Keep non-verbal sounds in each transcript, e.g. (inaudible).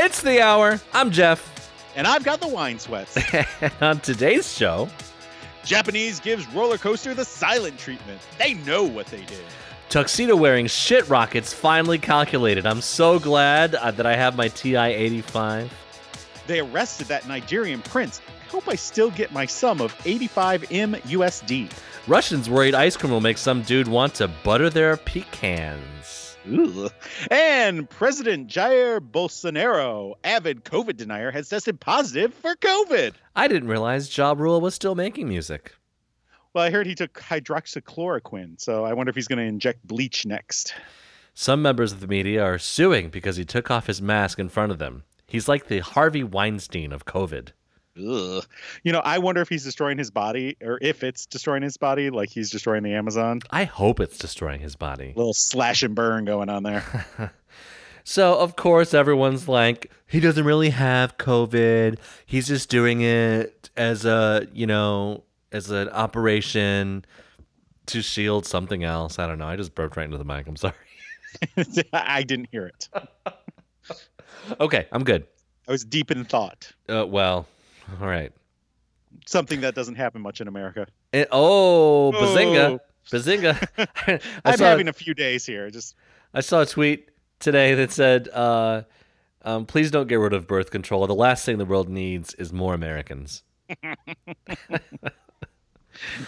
It's the hour. I'm Jeff. And I've got the wine sweats. (laughs) On today's show, Japanese gives roller coaster the silent treatment. They know what they did. tuxedo wearing shit rockets finally calculated. I'm so glad uh, that I have my TI 85. They arrested that Nigerian prince. I hope I still get my sum of 85 M USD. Russians worried ice cream will make some dude want to butter their pecans. And President Jair Bolsonaro, avid COVID denier, has tested positive for COVID. I didn't realize Ja Rule was still making music. Well, I heard he took hydroxychloroquine, so I wonder if he's going to inject bleach next. Some members of the media are suing because he took off his mask in front of them. He's like the Harvey Weinstein of COVID. Ugh. You know, I wonder if he's destroying his body or if it's destroying his body like he's destroying the Amazon. I hope it's destroying his body. little slash and burn going on there. (laughs) So, of course, everyone's like, he doesn't really have COVID. He's just doing it as a, you know, as an operation to shield something else. I don't know. I just burped right into the mic. I'm sorry. (laughs) I didn't hear it. (laughs) Okay, I'm good. I was deep in thought. Uh, well, all right. Something that doesn't happen much in America. Eh, oh, bazinga. Oh. Bazinga. (laughs) (laughs) I'm having a few days here. Just I saw a tweet today that said, uh, um, please don't get rid of birth control. The last thing the world needs is more Americans. (laughs)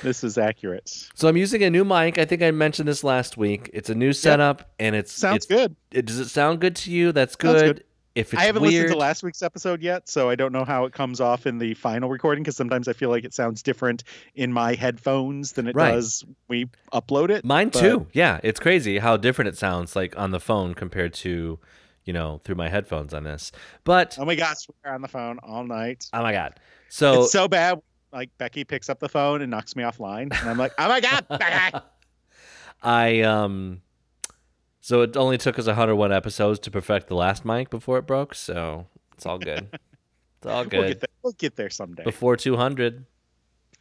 this is accurate. So I'm using a new mic. I think I mentioned this last week. It's a new setup, and it's Sounds it's, good. It, does it sound good to you? That's good. good. If I haven't weird, listened to last week's episode yet, so I don't know how it comes off in the final recording because sometimes I feel like it sounds different in my headphones than it Right. does we upload it. mine but- too. Yeah, it's crazy how different it sounds like on the phone compared to, you know, through my headphones on this. But Oh my gosh, we're on the phone all night. oh my god, so it's so bad. Like Becky picks up the phone and knocks me offline, and I'm like, "Oh my god!" (laughs) Becky!" I um, so it only took us 101 episodes to perfect the last mic before it broke. So it's all good. (laughs) It's all We'll good. get there. We'll get there someday. Before 200.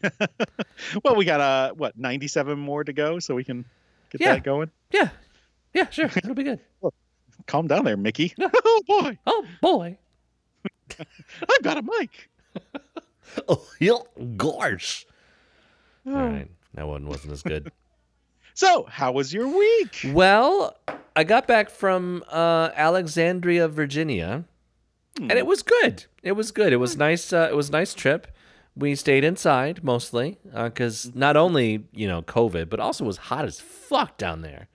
(laughs) Well, we got uh what 97 more to go, so we can get Yeah. that going. Yeah, yeah, sure, it'll be good. (laughs) Calm down there, Mickey. oh boy, Oh boy. I've got a mic. Oh, yeah, gosh. All Oh. right, that one wasn't as good. So, how was your week? well, I got back from uh, Alexandria, Virginia, and it hmm. was good. It was good. It was hmm. nice. Uh, it was a nice trip. We stayed inside mostly uh, because not only you know COVID, but also it was hot as fuck down there.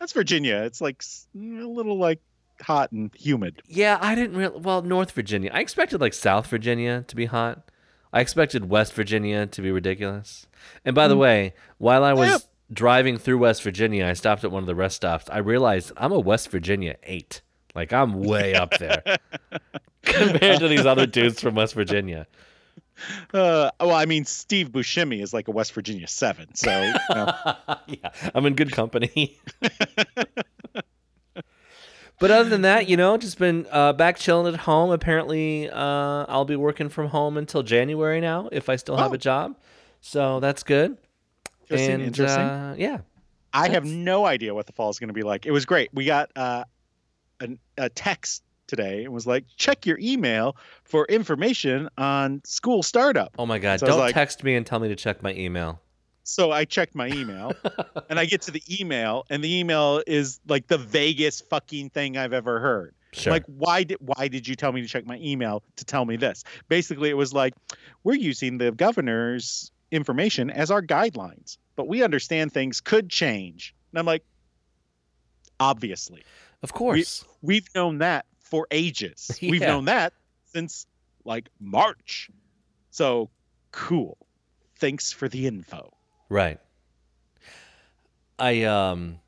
That's Virginia. It's like mm, a little like hot and humid. Yeah, I didn't really. Well, North Virginia. I expected like South Virginia to be hot. I expected West Virginia to be ridiculous. And by the hmm. way, while I was Yep. Driving through West Virginia, I stopped at one of the rest stops. I realized I'm a West Virginia eight. Like I'm way up (laughs) there (laughs) compared to these other dudes from West Virginia. Uh, well, I mean, Steve Buscemi is like a West Virginia seven. So, (laughs) yeah, I'm in good company. but other than that, you know, just been uh, back chilling at home. Apparently, uh, I'll be working from home until January now if I still have Oh. a job. So that's good. Interesting. and interesting. Uh, yeah, I have no idea what the fall is going to be like. It was great. We got uh, an, a text today and was like, check your email for information on school startup. oh my god, So don't like- text me and tell me to check my email. So I checked my email (laughs) and I get to the email and the email is like the vaguest fucking thing I've ever heard. Sure. Like why did why did you tell me to check my email to tell me this? Basically it was like we're using the governor's information as our guidelines, but we understand things could change. And I'm like obviously. of course. We've known that for ages. (laughs) We've known that since like March. So cool. Thanks for the info. Right. I um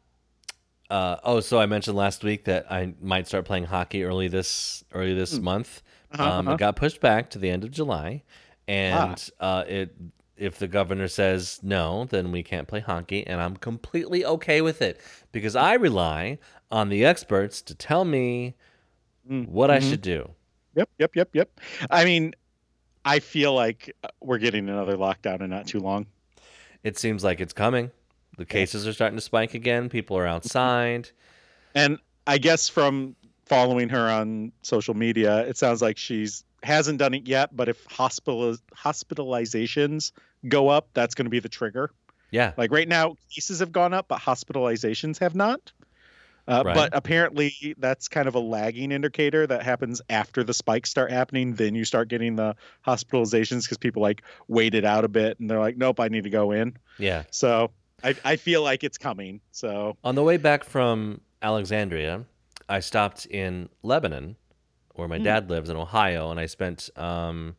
uh oh so I mentioned last week that I might start playing hockey early this early this Hmm. month. Uh-huh, um uh-huh. it got pushed back to the end of July and uh it if the governor says no, then we can't play hockey and I'm completely okay with it because I rely on the experts to tell me Mm, what I mhm. should do. Yep, yep, yep, yep. I mean, I feel like uh, we're getting another lockdown in not too long. It seems like it's coming. The cases are starting to spike again. People are outside. And I guess from following her on social media, it sounds like she's hasn't done it yet, but if hospital hospitalizations go up, that's going to be the trigger. Yeah. Like right now, cases have gone up, but hospitalizations have not. Uh, Right. But apparently, that's kind of a lagging indicator that happens after the spikes start happening. Then you start getting the hospitalizations because people like wait it out a bit and they're like, nope, I need to go in. Yeah. So I, I feel like it's coming. So On the way back from Alexandria, I stopped in Lebanon, where my Hmm. dad lives in Ohio, and I spent um,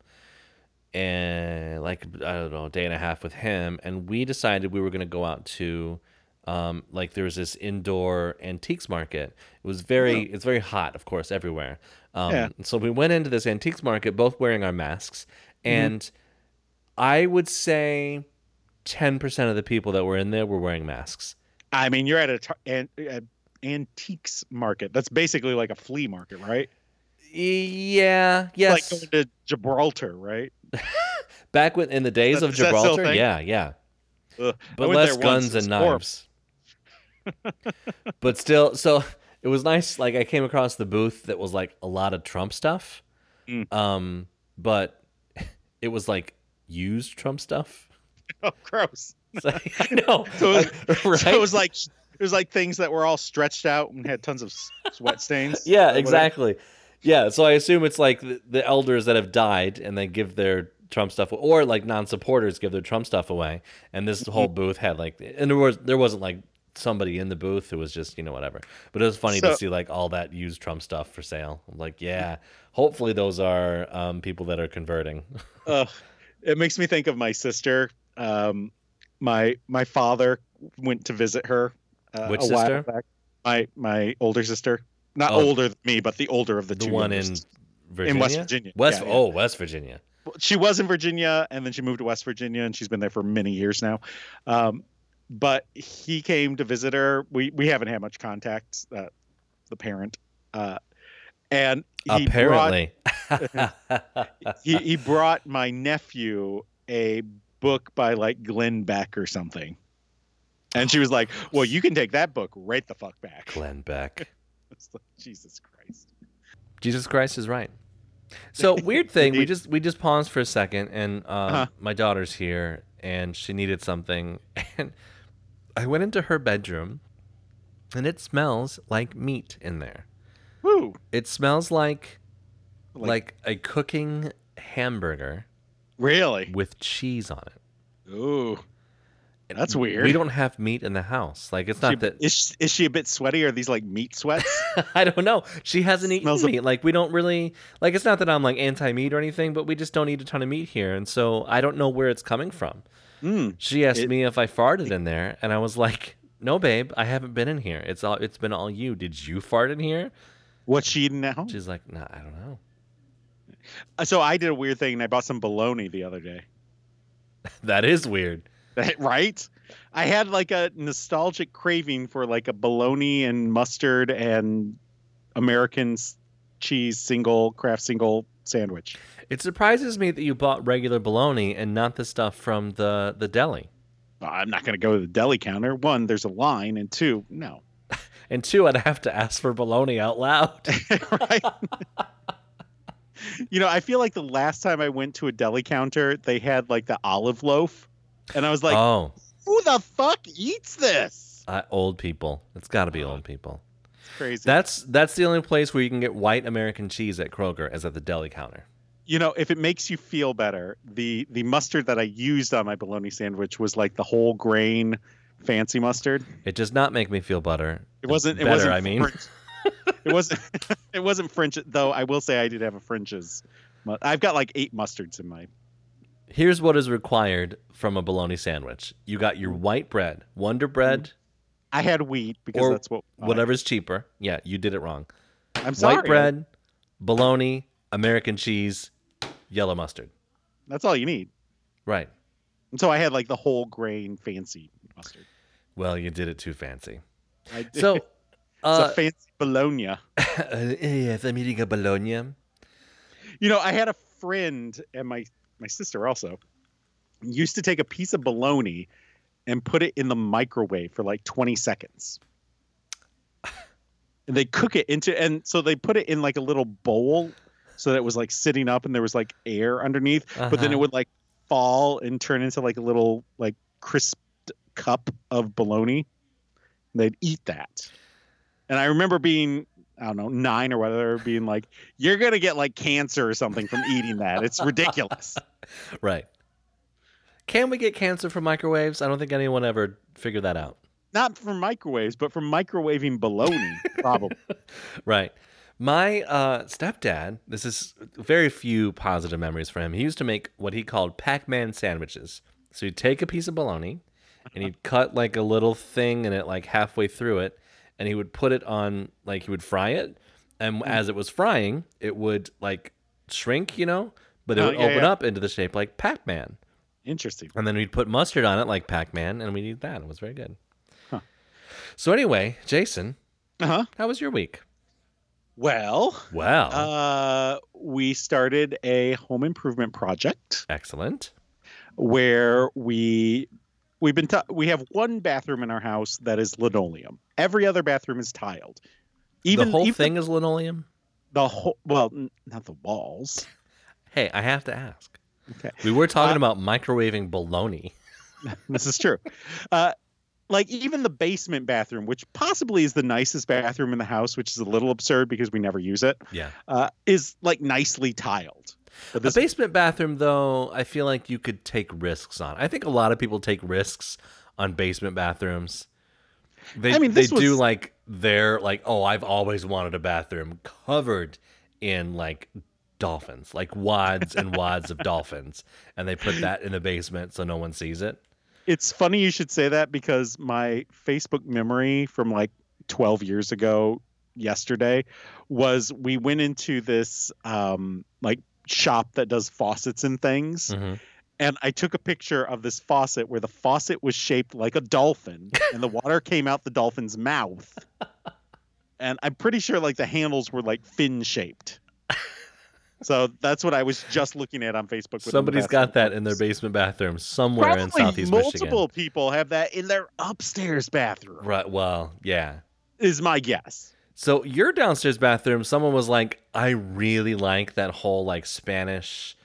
and like I don't know, a day and a half with him, and we decided we were going to go out to. Um, like there was this indoor antiques market. It was very, it's very hot, of course, everywhere. Um, Yeah. So we went into this antiques market, both wearing our masks, and I would say ten percent of the people that were in there were wearing masks. I mean, you're at a tar- an, a antiques market. That's basically like a flea market, right? Yeah, yes. Like going to Gibraltar, right? (laughs) Back when in the days That- of is that still a Gibraltar, yeah, yeah. Ugh. But less guns and knives. but still, so it was nice. Like I came across the booth that was like a lot of Trump stuff, Mm. um, but (laughs) it was like used Trump stuff. (laughs) Oh, gross. I know, So, like, right? So it was like it was like things that were all stretched out and had tons of sweat stains. yeah, exactly. whatever. Yeah, so I assume it's like the, the elders that have died and they give their Trump stuff, or like non-supporters give their Trump stuff away. And this Mm-hmm. whole booth had like, and there was there wasn't like somebody in the booth. It was just you know whatever. But it was funny to see like all that used Trump stuff for sale. I'm like, yeah, hopefully those are um, people that are converting. (laughs) Ugh. it makes me think of my sister. Um, my my father went to visit her. Uh, Which a while sister? back. My my older sister, not Oh. older than me, but the older of the, the two. one in. Virginia, in West Virginia. West Yeah, yeah. oh West Virginia. she was in Virginia and then she moved to West Virginia and she's been there for many years now. Um, but he came to visit her. We we haven't had much contact. Uh, the parent, uh, and he Apparently, brought, (laughs) he he brought my nephew a book by like Glenn Beck or something. And she was like, "Well, you can take that book right the fuck back." Glenn Beck. (laughs) It's like, Jesus Christ. Jesus Christ is right. So weird thing, we (laughs) just we just paused for a second, and um, Uh-huh. my daughter's here, and she needed something, (laughs) and I went into her bedroom, and it smells like meat in there. Woo. It smells like Like- like, a cooking hamburger Really? with cheese on it. Ooh. That's weird. We don't have meat in the house. Like it's She- not that is is she a bit sweaty? Are these like meat sweats? (laughs) I don't know. She hasn't eaten Smells of- meat. Like we don't really like. It's not that I'm like anti-meat or anything, but we just don't eat a ton of meat here, and so I don't know where it's coming from. Mm. She asked It- me if I farted in there, and I was like, "No, babe, I haven't been in here. It's all. It's been all you. Did you fart in here?" What's she eating at home? She's like, "No, I don't know." Uh, So I did a weird thing and I bought some bologna the other day. (laughs) That is weird. (laughs) right? I had like a nostalgic craving for like a bologna and mustard and American cheese single Kraft single sandwich. It surprises me that you bought regular bologna and not the stuff from the the deli. I'm not going to go to the deli counter. One, there's a line, and two, no. (laughs) And two, I'd have to ask for bologna out loud. (laughs) right? you know, I feel like the last time I went to a deli counter, they had like the olive loaf, and I was like, oh, "Who the fuck eats this?" uh, old people. It's got to be old people. It's crazy. That's that's the only place where you can get white American cheese at Kroger, is at the deli counter. you know, if it makes you feel better, the the mustard that I used on my bologna sandwich was like the whole grain fancy mustard. It does not make me feel butter. It wasn't. It better. wasn't. I mean, it wasn't. (laughs) it wasn't French though. I will say I did have a French's. I've got like eight mustards in my. Here's what is required from a bologna sandwich. You got your white bread, Wonder Bread, I had wheat because that's what. whatever's cheaper. Yeah, you did it wrong. I'm sorry. White bread, bologna, American cheese, yellow mustard. That's all you need. Right. And so I had like the whole grain fancy mustard. Well, you did it too fancy. I did. So, (laughs) it's uh, a fancy bologna. (laughs) yes, I'm eating a bologna. You know, I had a friend and my my sister also used to take a piece of bologna and put it in the microwave for like 20 seconds. and they cook it into and so they put it in like a little bowl so that it was like sitting up and there was like air underneath but then Uh-huh. it would like fall and turn into like a little like crisped cup of bologna And they'd eat that and i remember being i don't know nine or whatever being like you're gonna get like cancer or something from eating that it's ridiculous (laughs) Right. Can we get cancer from microwaves? I don't think anyone ever figured that out. not from microwaves but from microwaving bologna (laughs) probably Right. My uh, stepdad, this is very few positive memories for him. He used to make what he called Pac Man sandwiches. So he'd take a piece of bologna and he'd cut like a little thing in it, like halfway through it, and he would put it on, like, he would fry it. And as it was frying, it would like shrink, you know, but it Oh, would yeah, open yeah. up into the shape like Pac Man. interesting And then we'd put mustard on it like Pac Man, and we'd eat that. It was very good. Huh. So, anyway, Jason, uh-huh how was your week? well Well, uh we started a home improvement project excellent. where we we've been ta- we have one bathroom in our house that is linoleum. Every other bathroom is tiled. Even the whole even thing is linoleum. the whole well, n- not the walls. Hey, I have to ask. Okay. We were talking Uh, about microwaving bologna. (laughs) this is true. Uh, like even the basement bathroom, which possibly is the nicest bathroom in the house, which is a little absurd because we never use it, Yeah. uh, is like nicely tiled. But The this, basement bathroom, though, I feel like you could take risks on. I think a lot of people take risks on basement bathrooms. They, I mean, they this do like they're like, oh, I've always wanted a bathroom covered in like dolphins, like wads and wads of dolphins, and they put that in the basement so no one sees it. it's funny you should say that because my Facebook memory from like 12 years ago yesterday was we went into this um like shop that does faucets and things hmm and I took a picture of this faucet where the faucet was shaped like a dolphin and the water came out the dolphin's mouth. (laughs) And I'm pretty sure like the handles were like fin shaped. So that's what I was just looking at on Facebook. Somebody's got that in their basement bathroom somewhere in Southeast multiple Michigan. Multiple people have that in their upstairs bathroom. Right. Well, yeah. Is my guess. So your downstairs bathroom, someone was like, "I really like that whole like Spanish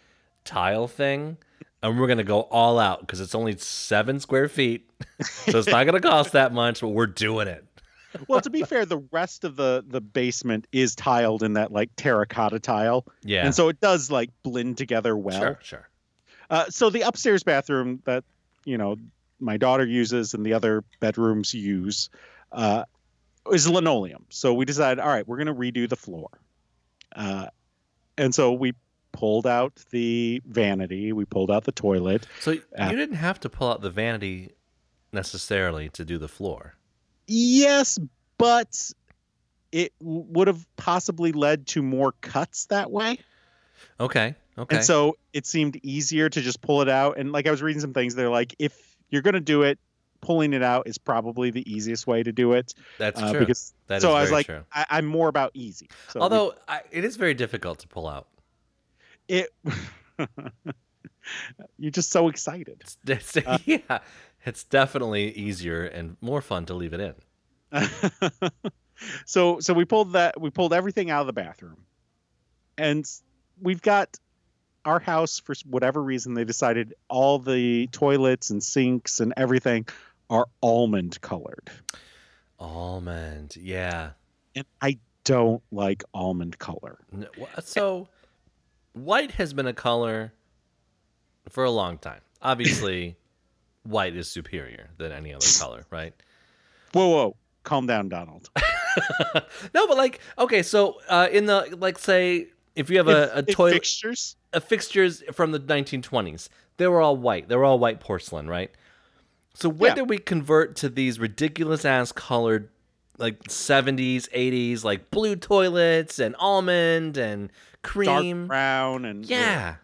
tile thing, and we're gonna go all out because it's only seven square feet, (laughs) so it's not gonna cost that much, but we're doing it." Well, to be fair, the rest of the the basement is tiled in that like terracotta tile, Yeah. and so it does like blend together well. sure, sure. Uh, so the upstairs bathroom that you know my daughter uses and the other bedrooms use uh, is linoleum. So we decided, all right, we're going to redo the floor, uh, and so we pulled out the vanity, we pulled out the toilet. So Uh, you didn't have to pull out the vanity necessarily to do the floor. Yes, but it w- would have possibly led to more cuts that way. Okay. Okay. And so it seemed easier to just pull it out. And like I was reading some things, they're like, if you're going to do it, pulling it out is probably the easiest way to do it. That's uh, true. Because That so I was like, true. I, I'm more about easy. So we- Although I, it is very difficult to pull out. it, (laughs) you're just so excited. It's, it's Uh, (laughs) yeah, it's definitely easier and more fun to leave it in. (laughs) so so we pulled that we pulled everything out of the bathroom and we've got our house for whatever reason they decided all the toilets and sinks and everything are almond colored Almond, yeah. and i don't like almond color So, white has been a color for a long time. Obviously, (laughs) white is superior than any other color, right? whoa whoa calm down donald (laughs) no, but like, okay, so uh, in the like, say, if you have a, a toilet, fixtures uh, fixtures from the 1920s, they were all white. They were all white porcelain, right? So when Yeah. did we convert to these ridiculous ass colored, like 70s, 80s, like blue toilets and almond and dark cream? brown and Yeah.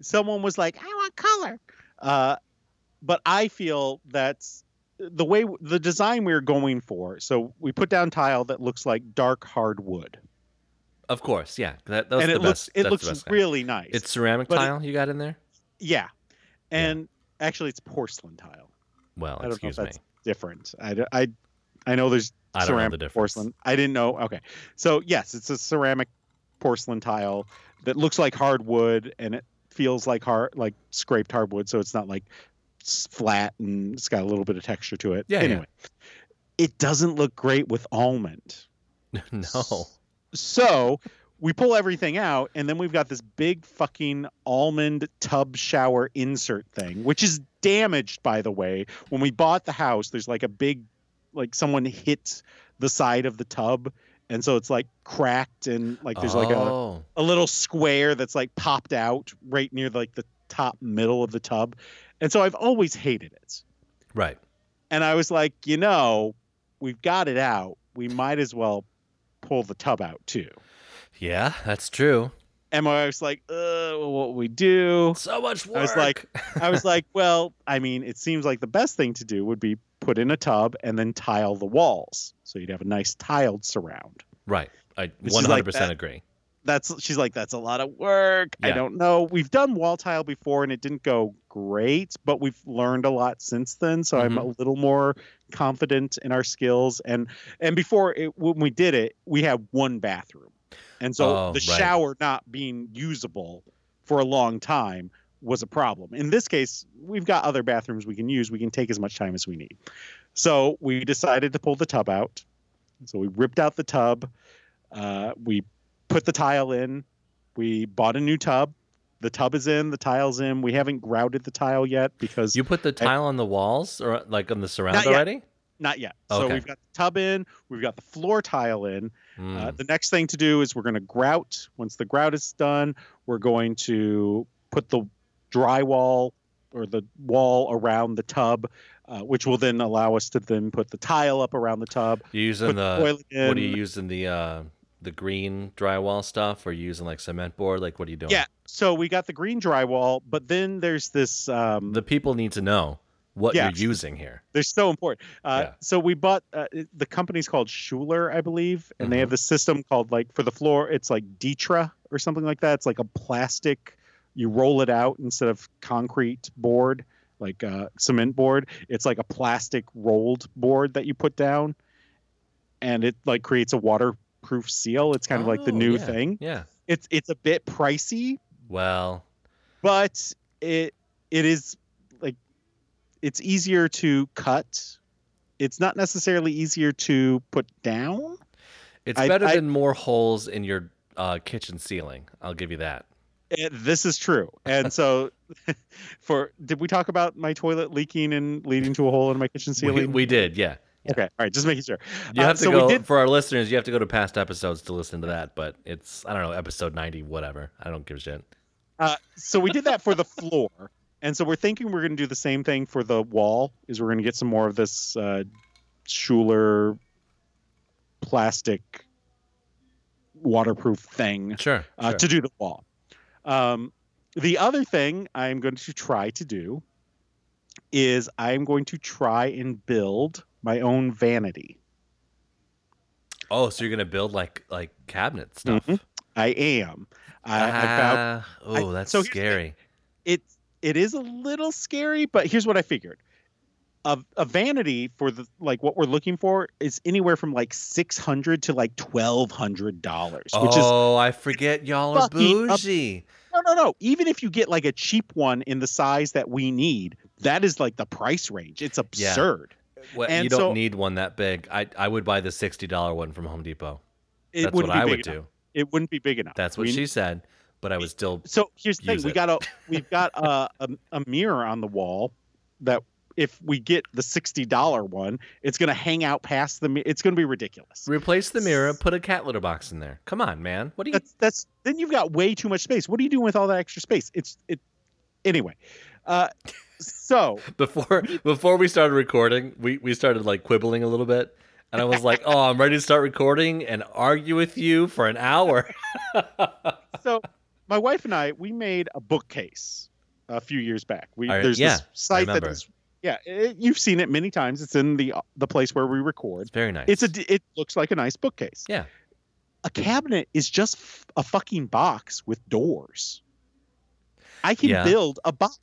someone was like, I want color. Uh, but I feel that's the way the design we are going for. So we put down tile that looks like dark hardwood, Of course, yeah. That, that's and the it looks best. it that's looks the best kind. really nice. It's ceramic but it- tile you got in there. yeah, and actually it's porcelain tile. Well, I don't know excuse if me. that's different. I know there's I don't ceramic know the porcelain. I didn't know. Okay, so yes, it's a ceramic porcelain tile that looks like hardwood and it feels like hard, like scraped hardwood. So it's not like flat and it's got a little bit of texture to it. Yeah, yeah. Anyway, it doesn't look great with almond. (laughs) no. So we pull everything out, and then we've got this big fucking almond tub shower insert thing, which is damaged, by the way. When we bought the house, there's like a big, like someone hit the side of the tub. And so it's like cracked and like there's like a, oh. a little square that's like popped out right near like the top middle of the tub. And so I've always hated it. right. And I was like, you know, we've got it out. We might as well pull the tub out too. Yeah, that's true. And I was like, uh, what we do? So much work. I was like, I was like, well, I mean, it seems like the best thing to do would be put in a tub and then tile the walls, so you'd have a nice tiled surround. right. I like 100% that. agree. That's she's like, that's a lot of work. I don't know. We've done wall tile before and it didn't go great, but we've learned a lot since then. So I'm Mhm. a little more confident in our skills. And and before it, when we did it, we had one bathroom, and so Oh, the right. shower not being usable for a long time was a problem. In this case, we've got other bathrooms we can use. We can take as much time as we need. So we decided to pull the tub out. So we ripped out the tub. Uh, we put the tile in. We bought a new tub. The tub is in. The tile's in. We haven't grouted the tile yet because You put the tile on the walls or like on the surround Not yet. already? not yet. So we've got the tub in. We've got the floor tile in. Uh, Mm. the next thing to do is we're going to grout. Once the grout is done, we're going to put the drywall or the wall around the tub, uh, which will then allow us to then put the tile up around the tub. You're using the the what are you using the uh the green drywall stuff or you using like cement board? Like what are you doing? Yeah. So we got the green drywall, but then there's this. Um, The people need to know what Yeah. you're using here. They're so important. Uh, Yeah. So we bought uh, the company's called Schluter, I believe, and they Mhm. have this system called like for the floor, it's like Ditra or something like that. It's like a plastic. You roll it out instead of concrete board, like uh, cement board. It's like a plastic rolled board that you put down, and it like creates a waterproof seal. It's kind of like the Oh, new yeah. thing. Yeah. It's it's a bit pricey, Well, but it it is it's easier to cut it's not necessarily easier to put down it's I- better I- than more holes in your uh, kitchen ceiling. I'll give you that. Eh, this is true and so (laughs) for did we talk about my toilet leaking and leading to a hole in my kitchen ceiling we did, yeah. okay all right just making sure You Uh, have to so we go did- for our listeners. You have to go to past episodes to listen to that. But it's I don't know episode ninety, whatever. I don't give a shit. uh, so we did that for the floor and so we're thinking we're going to do the same thing for the wall is we're going to get some more of this uh, Schluter plastic waterproof thing Sure. uh, sure. to do the wall. Um, the other thing I'm going to try to do is I'm going to try and build my own vanity. oh, so you're gonna build like like cabinet stuff? Mhm. I am. I, I found Ah, oh, that's so here's the thing. scary. it. It is a little scary, but here's what I figured. A, a vanity for the like what we're looking for is anywhere from like six hundred to like twelve hundred dollars, which is oh, I forget y'all are fucking up- bougie. No, no, no. Even if you get like a cheap one in the size that we need, that is like the price range. It's absurd. Well, you don't so- need one that big. I I would buy the sixty dollar one from Home Depot. It That's what I would enough. do. It wouldn't be big enough. That's what We- she said. But I was still. So here's the thing: we it. got a (laughs) we've got a, a a mirror on the wall that if we get the sixty dollar one, it's gonna hang out past the. It's gonna be ridiculous. Replace the mirror. Put a cat litter box in there. Come on, man. What do you? That's that's then you've got way too much space. What are you doing with all that extra space? It's it. Anyway, uh, so (laughs) before before we started recording, we we started like quibbling a little bit, and I was like, "Oh, I'm ready to start recording and argue with you for an hour." (laughs) so my wife and I we made a bookcase a few years back. We I- there's yeah, this site that is yeah it, you've seen it many times. It's in the the place where we record. It's very nice. It's a it looks like a nice bookcase. Yeah. A cabinet is just f- a fucking box with doors. I can Yeah. build a box.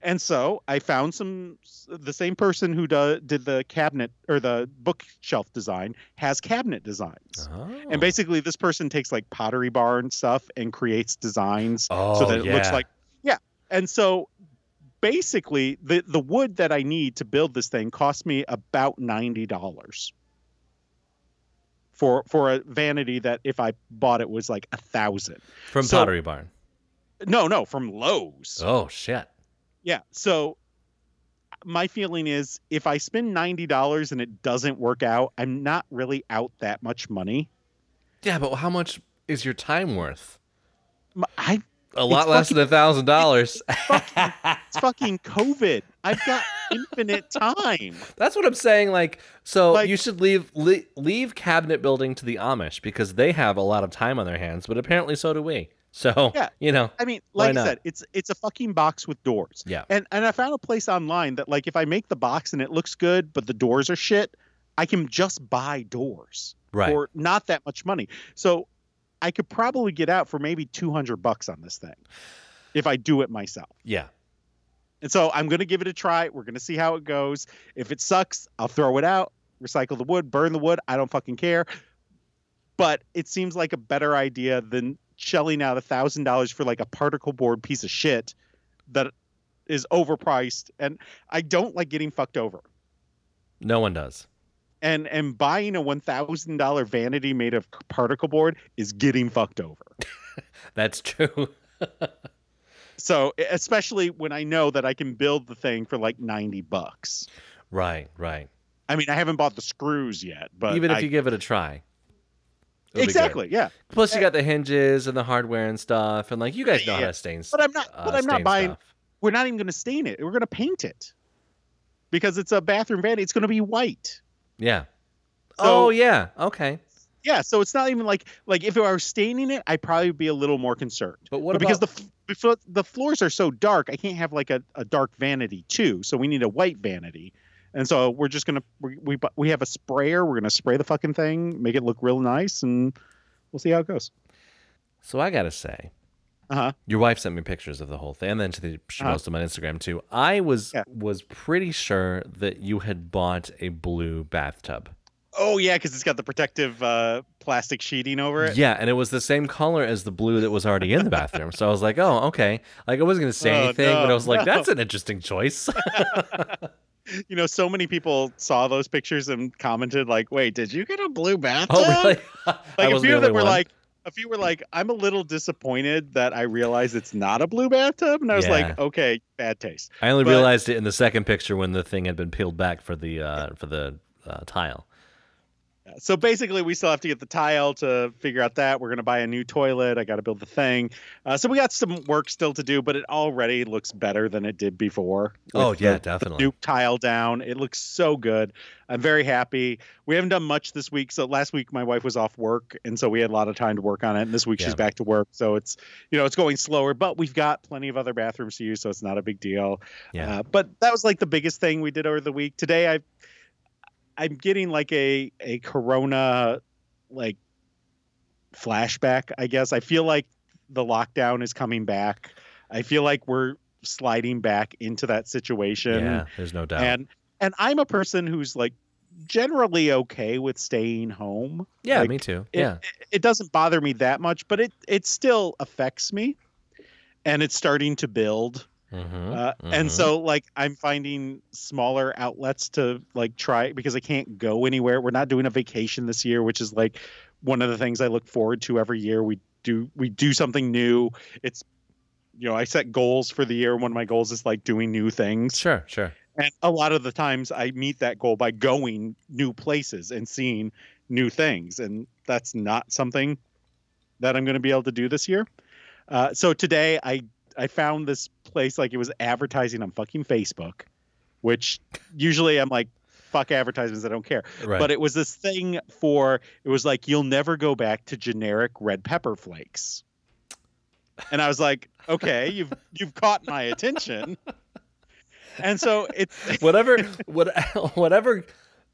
And so I found some the same person who do, did the cabinet or the bookshelf design has cabinet designs. Oh. And basically this person takes like pottery barn stuff and creates designs oh, so that it looks oh, like yeah. And so basically the the wood that I need to build this thing cost me about $90 for for a vanity that if I bought it was like a thousand. from so- Pottery Barn. No, no, from Lowe's. Oh shit. Yeah. So my feeling is if I spend ninety dollars and it doesn't work out, I'm not really out that much money. Yeah, but how much is your time worth? I A lot less than a thousand dollars. it's fucking COVID. I've got infinite time. (laughs) That's what I'm saying. Like, so Like- you should leave leave cabinet building to the Amish because they have a lot of time on their hands, but apparently so do we. So Yeah. you know, I mean, like I said, it's it's a fucking box with doors. Yeah. And and I found a place online that like if I make the box and it looks good, but the doors are shit, I can just buy doors right? for not that much money. So I could probably get out for maybe two hundred bucks on this thing if I do it myself. yeah. And so I'm going to give it a try. We're going to see how it goes. If it sucks, I'll throw it out, recycle the wood, burn the wood. I don't fucking care. But it seems like a better idea than shelling out a thousand dollars for like a particle board piece of shit that is overpriced. And I don't like getting fucked over. No one does. And and buying a one thousand dollar vanity made of particle board is getting fucked over. (laughs) That's true. (laughs) So especially when I know that I can build the thing for like ninety bucks. right, right. I mean, I haven't bought the screws yet, but Even if I- you give it a try. It'll exactly, yeah. Plus, you got the hinges and the hardware and stuff, and like you guys know how to stain. stuff. But I'm not. uh, but I'm not buying. stuff. We're not even going to stain it. We're going to paint it because it's a bathroom vanity. It's going to be white. Yeah. So- oh yeah. Okay. Yeah, so it's not even like like if I were staining it, I'd probably be a little more concerned. But what But because the f- the floors are so dark, I can't have like a, a dark vanity too. So we need a white vanity, and so we're just gonna we we, we have a sprayer. We're gonna spray the fucking thing, make it look real nice, and we'll see how it goes. So I gotta say, Uh-huh. your wife sent me pictures of the whole thing, and then she she Uh-huh. posted them on Instagram too. I was Yeah. was pretty sure that you had bought a blue bathtub. Oh yeah, because it's got the protective uh, plastic sheeting over it. Yeah, and it was the same color as the blue that was already in the bathroom. so I was like, oh, okay. Like I wasn't gonna say Oh, anything, but I no, was like, no. (laughs) that's an interesting choice. (laughs) (laughs) You know, so many people saw those pictures and commented like, "Wait, did you get a blue bathtub?" oh, really? (laughs) Like a few of them were one. like, a few were like, "I'm a little disappointed that I realized it's not a blue bathtub," and I was Yeah. like, "Okay, bad taste." I only but- realized it in the second picture when the thing had been peeled back for the uh, for the uh, tile. So basically, we still have to get the tile to figure out that. We're going to buy a new toilet. I got to build the thing. Uh, so we got some work still to do, but it already looks better than it did before. Oh, yeah, the- definitely. The new tile down. It looks so good. I'm very happy. We haven't done much this week. So last week, my wife was off work. And so we had a lot of time to work on it. And this week, Yeah. she's back to work. So it's, you know, it's going slower, but we've got plenty of other bathrooms to use. So it's not a big deal. Yeah. Uh, but that was like the biggest thing we did over the week. Today, I, I'm getting like a a Corona, like flashback. I guess I feel like the lockdown is coming back. I feel like we're sliding back into that situation. yeah, there's no doubt. And and I'm a person who's like generally okay with staying home. yeah, like, me too. it- yeah. It doesn't bother me that much, but it it still affects me, and it's starting to build. Mhm, Uh, and mhm. so like i'm finding smaller outlets to like try because i can't go anywhere. We're not doing a vacation this year which is like one of the things i look forward to every year. We do we do something new. It's you know i set goals for the year. One of my goals is like doing new things. Sure, sure. and a lot of the times i meet that goal by going new places and seeing new things. And that's not something that i'm going to be able to do this year. Uh, so today i i found this place like it was advertising on fucking facebook which usually i'm like fuck advertisements i don't care. Right. but it was this thing for it was like you'll never go back to generic red pepper flakes. And i was like okay you've you've caught my attention. And so it's (laughs) whatever what, (laughs) whatever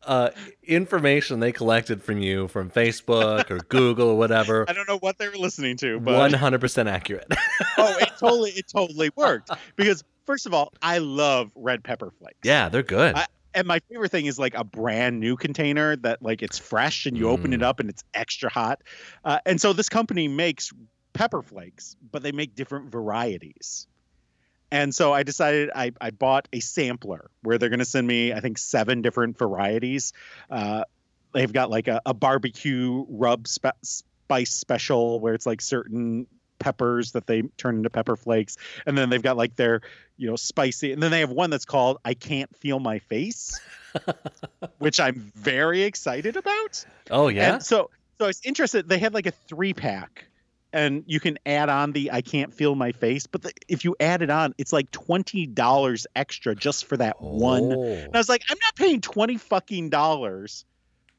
uh, information they collected from you from Facebook or Google or whatever, (laughs) I don't know what they were listening to, but one hundred percent accurate. (laughs) oh, it (laughs) totally, it totally worked because first of all, I love red pepper flakes. Yeah, they're good. I- and my favorite thing is like a brand new container that like it's fresh and you open it Mm. up and it's extra hot. Uh, and so this company makes pepper flakes, but they make different varieties. And so I decided I, I bought a sampler where they're going to send me, I think, seven different varieties. Uh, they've got like a, a barbecue rub spe- spice special where it's like certain peppers that they turn into pepper flakes. And then they've got like their, you know, spicy. And then they have one that's called I Can't Feel My Face, (laughs) which I'm very excited about. oh yeah. And so so I was interested. They had like a three pack, and you can add on the I can't feel my face. But the, if you add it on, it's like twenty dollars extra just for that one. Oh. And I was like, I'm not paying twenty fucking dollars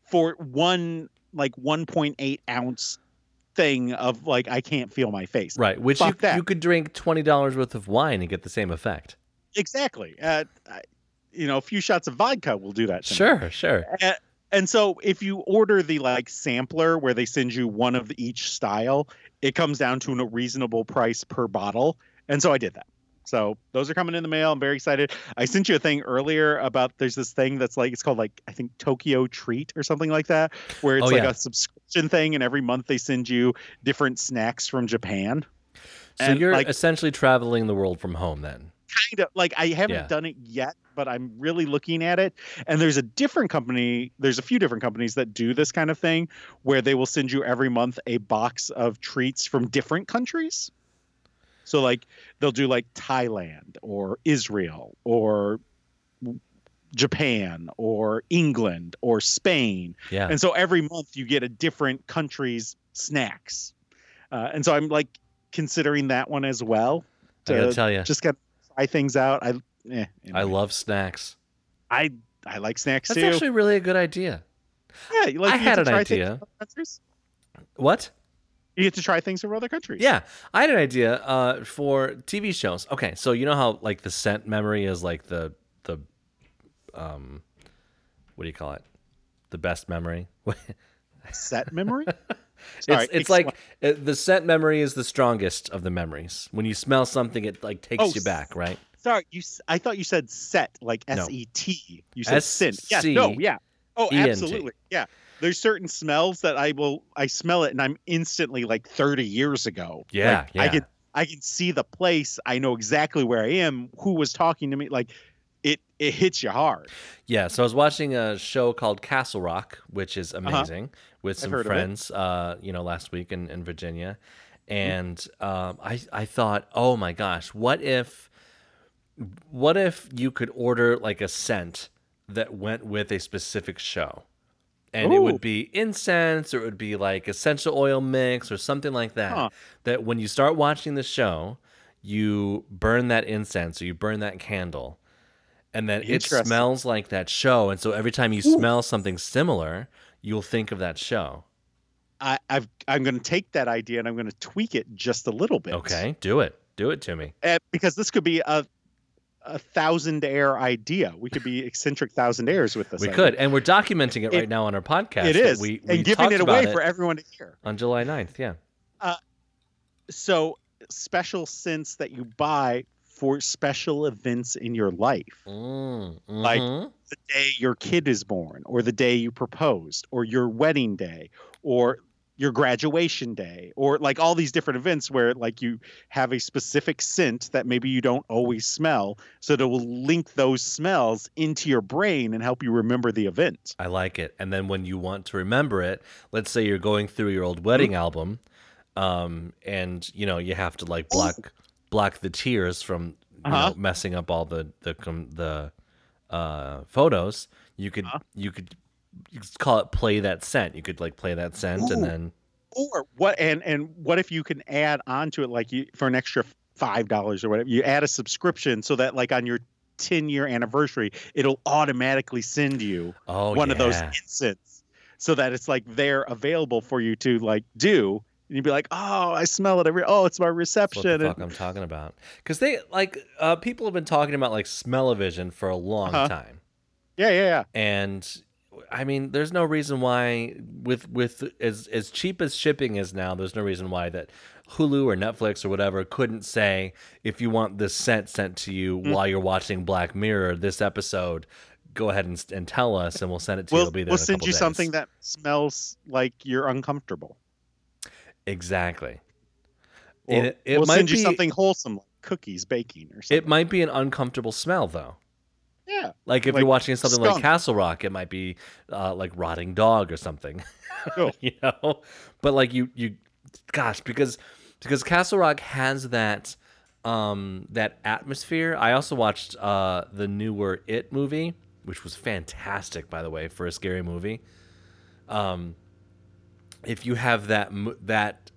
for one like one point eight ounce thing of like I can't feel my face. Right, which you, you could drink twenty dollars worth of wine and get the same effect. Exactly. Uh, I, you know, a few shots of vodka will do that. to me. Sure, sure. And so if you order the like sampler where they send you one of each style, it comes down to a reasonable price per bottle. And so I did that. So those are coming in the mail. I'm very excited. I sent you a thing earlier about there's this thing that's like it's called like I think Tokyo Treat or something like that, where it's Oh, like yeah. a subscription thing, and every month they send you different snacks from Japan. So And, you're like- essentially traveling the world from home then. Kind of like I haven't Yeah. done it yet, but I'm really looking at it. And there's a different company, there's a few different companies that do this kind of thing where they will send you every month a box of treats from different countries. So like they'll do like Thailand or Israel or Japan or England or Spain. Yeah. And so every month you get a different country's snacks. Uh, and so I'm like considering that one as well. I gotta tell you, just got to try things out. I eh, I love snacks. I I like snacks That's too. actually really a good idea. yeah, you like I you had an try idea. from other countries. What? You get to try things from other countries. Yeah, I had an idea uh, for TV shows. Okay, so you know how like the scent memory is like the the um, what do you call it? The best memory. (laughs) set memory. Sorry, it's like uh, the scent memory is the strongest of the memories. When you smell something, it like takes Oh, you back, right? sorry. You I thought you said set like S E T. You said scent. Yeah. No. Yeah. Oh, E-N-T. absolutely. Yeah. There's certain smells that I will I smell it and I'm instantly like 30 years ago. Yeah, Like, I can I can see the place. I know exactly where I am. Who was talking to me? Like it it hits you hard. Yeah, so I was watching a show called Castle Rock, which is amazing, with some Uh-huh. of it. friends, uh, you know, last week in, in Virginia. And um, I, I thought, oh my gosh, what if, what if you could order like a scent that went with a specific show? And it would be incense or it would be like essential oil mix or something like that. Huh. That when you start watching the show, you burn that incense or you burn that candle and then it smells like that show and so every time you smell something similar you'll think of that show I, I've I'm going to take that idea and I'm going to tweak it just a little bit. okay do it do it to me Uh, because this could be a a thousand air idea. We could be eccentric thousand airs with this. we idea. could and we're documenting it right now on our podcast It is. we, we and giving it away for everyone to hear. on july 9th yeah So special scents that you buy for special events in your life. mm, Like- mhm. the day your kid is born, or the day you proposed, or your wedding day, or your graduation day, or like all these different events where like you have a specific scent that maybe you don't always smell, so that it will link those smells into your brain and help you remember the event. i like it and then when you want to remember it let's say you're going through your old wedding album um and you know you have to like block block the tears from Uh-huh. know, messing up all the the the uh photos you could Uh-huh. you could call it play that scent you could like play that scent and then Or what? And and what if you can add onto it like you for an extra five dollars or whatever? You add a subscription so that like on your 10 year anniversary, it'll automatically send you oh one of those yeah. incense so that it's like they're available for you to like do. And you'd be like, oh, I smell it every. Oh, it's my That's what reception. the and- fuck I'm talking about because they like uh people have been talking about like smell-o-vision for a long Uh-huh. time yeah, yeah, yeah. and I mean, there's no reason why with with as as cheap as shipping is now, there's no reason why that Hulu or Netflix or whatever couldn't say if you want this scent sent to you Mm. while you're watching Black Mirror this episode, go ahead and, and tell us and we'll send it to you. We'll, It'll be there we'll send you days. something that smells like you're uncomfortable. Exactly. And it- it we'll might send you be- something wholesome like cookies, baking, or something. It might be an uncomfortable smell though. yeah. Like if Like you're watching something like. Castle Rock, it might be uh, like rotting dog or something. (laughs) Oh. you know, but like you you, gosh, because because Castle Rock has that um that atmosphere. I also watched uh the newer It movie, which was fantastic by the way for a scary movie. Um, if you have that that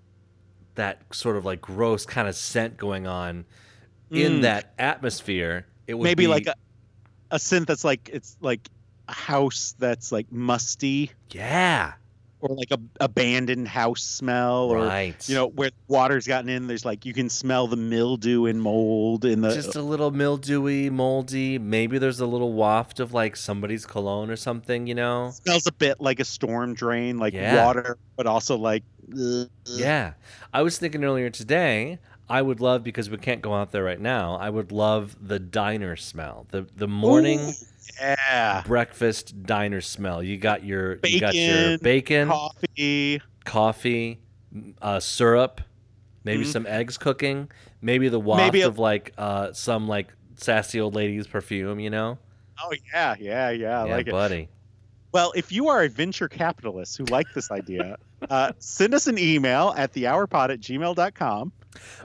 that sort of like gross kind of scent going on in Mm. that atmosphere, it would Maybe be, like a, a scent that's like it's like a house that's like musty yeah. Or like a abandoned house smell or right. you know where water's gotten in there's like you can smell the mildew and mold in the just a little mildewy, moldy. Maybe there's a little waft of like somebody's cologne or something, you know? smells a bit like a storm drain like Yeah. water but also like ugh. Yeah. I was thinking earlier today, I would love because we can't go out there right now. I would love the diner smell. The the morning Ooh, yeah breakfast diner smell. You got your you got your Bacon, bacon, coffee, coffee uh, syrup, maybe Mhm. some eggs cooking, maybe the waft Maybe a- of like uh, some like sassy old lady's perfume, you know? oh yeah yeah yeah I yeah, like it buddy. well if you are a venture capitalist who like this idea uh, send us an email at thehourpod at gmail.com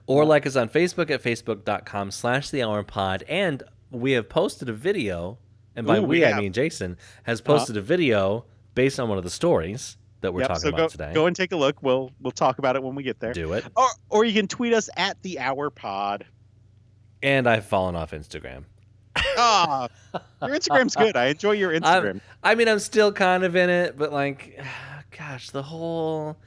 Or like us on Facebook at facebook.com slash the hour pod. And we have posted a video, and by Ooh, we, we I mean Jason, has posted a video based on one of the stories that we're Yep, talking so about go, today. go and take a look we'll we'll talk about it when we get there Do it. or, or you can tweet us at the hour pod And I've fallen off Instagram. ah your instagram's good i enjoy your (laughs) instagram I mean, I'm still kind of in it, but like, (sighs) gosh, the whole.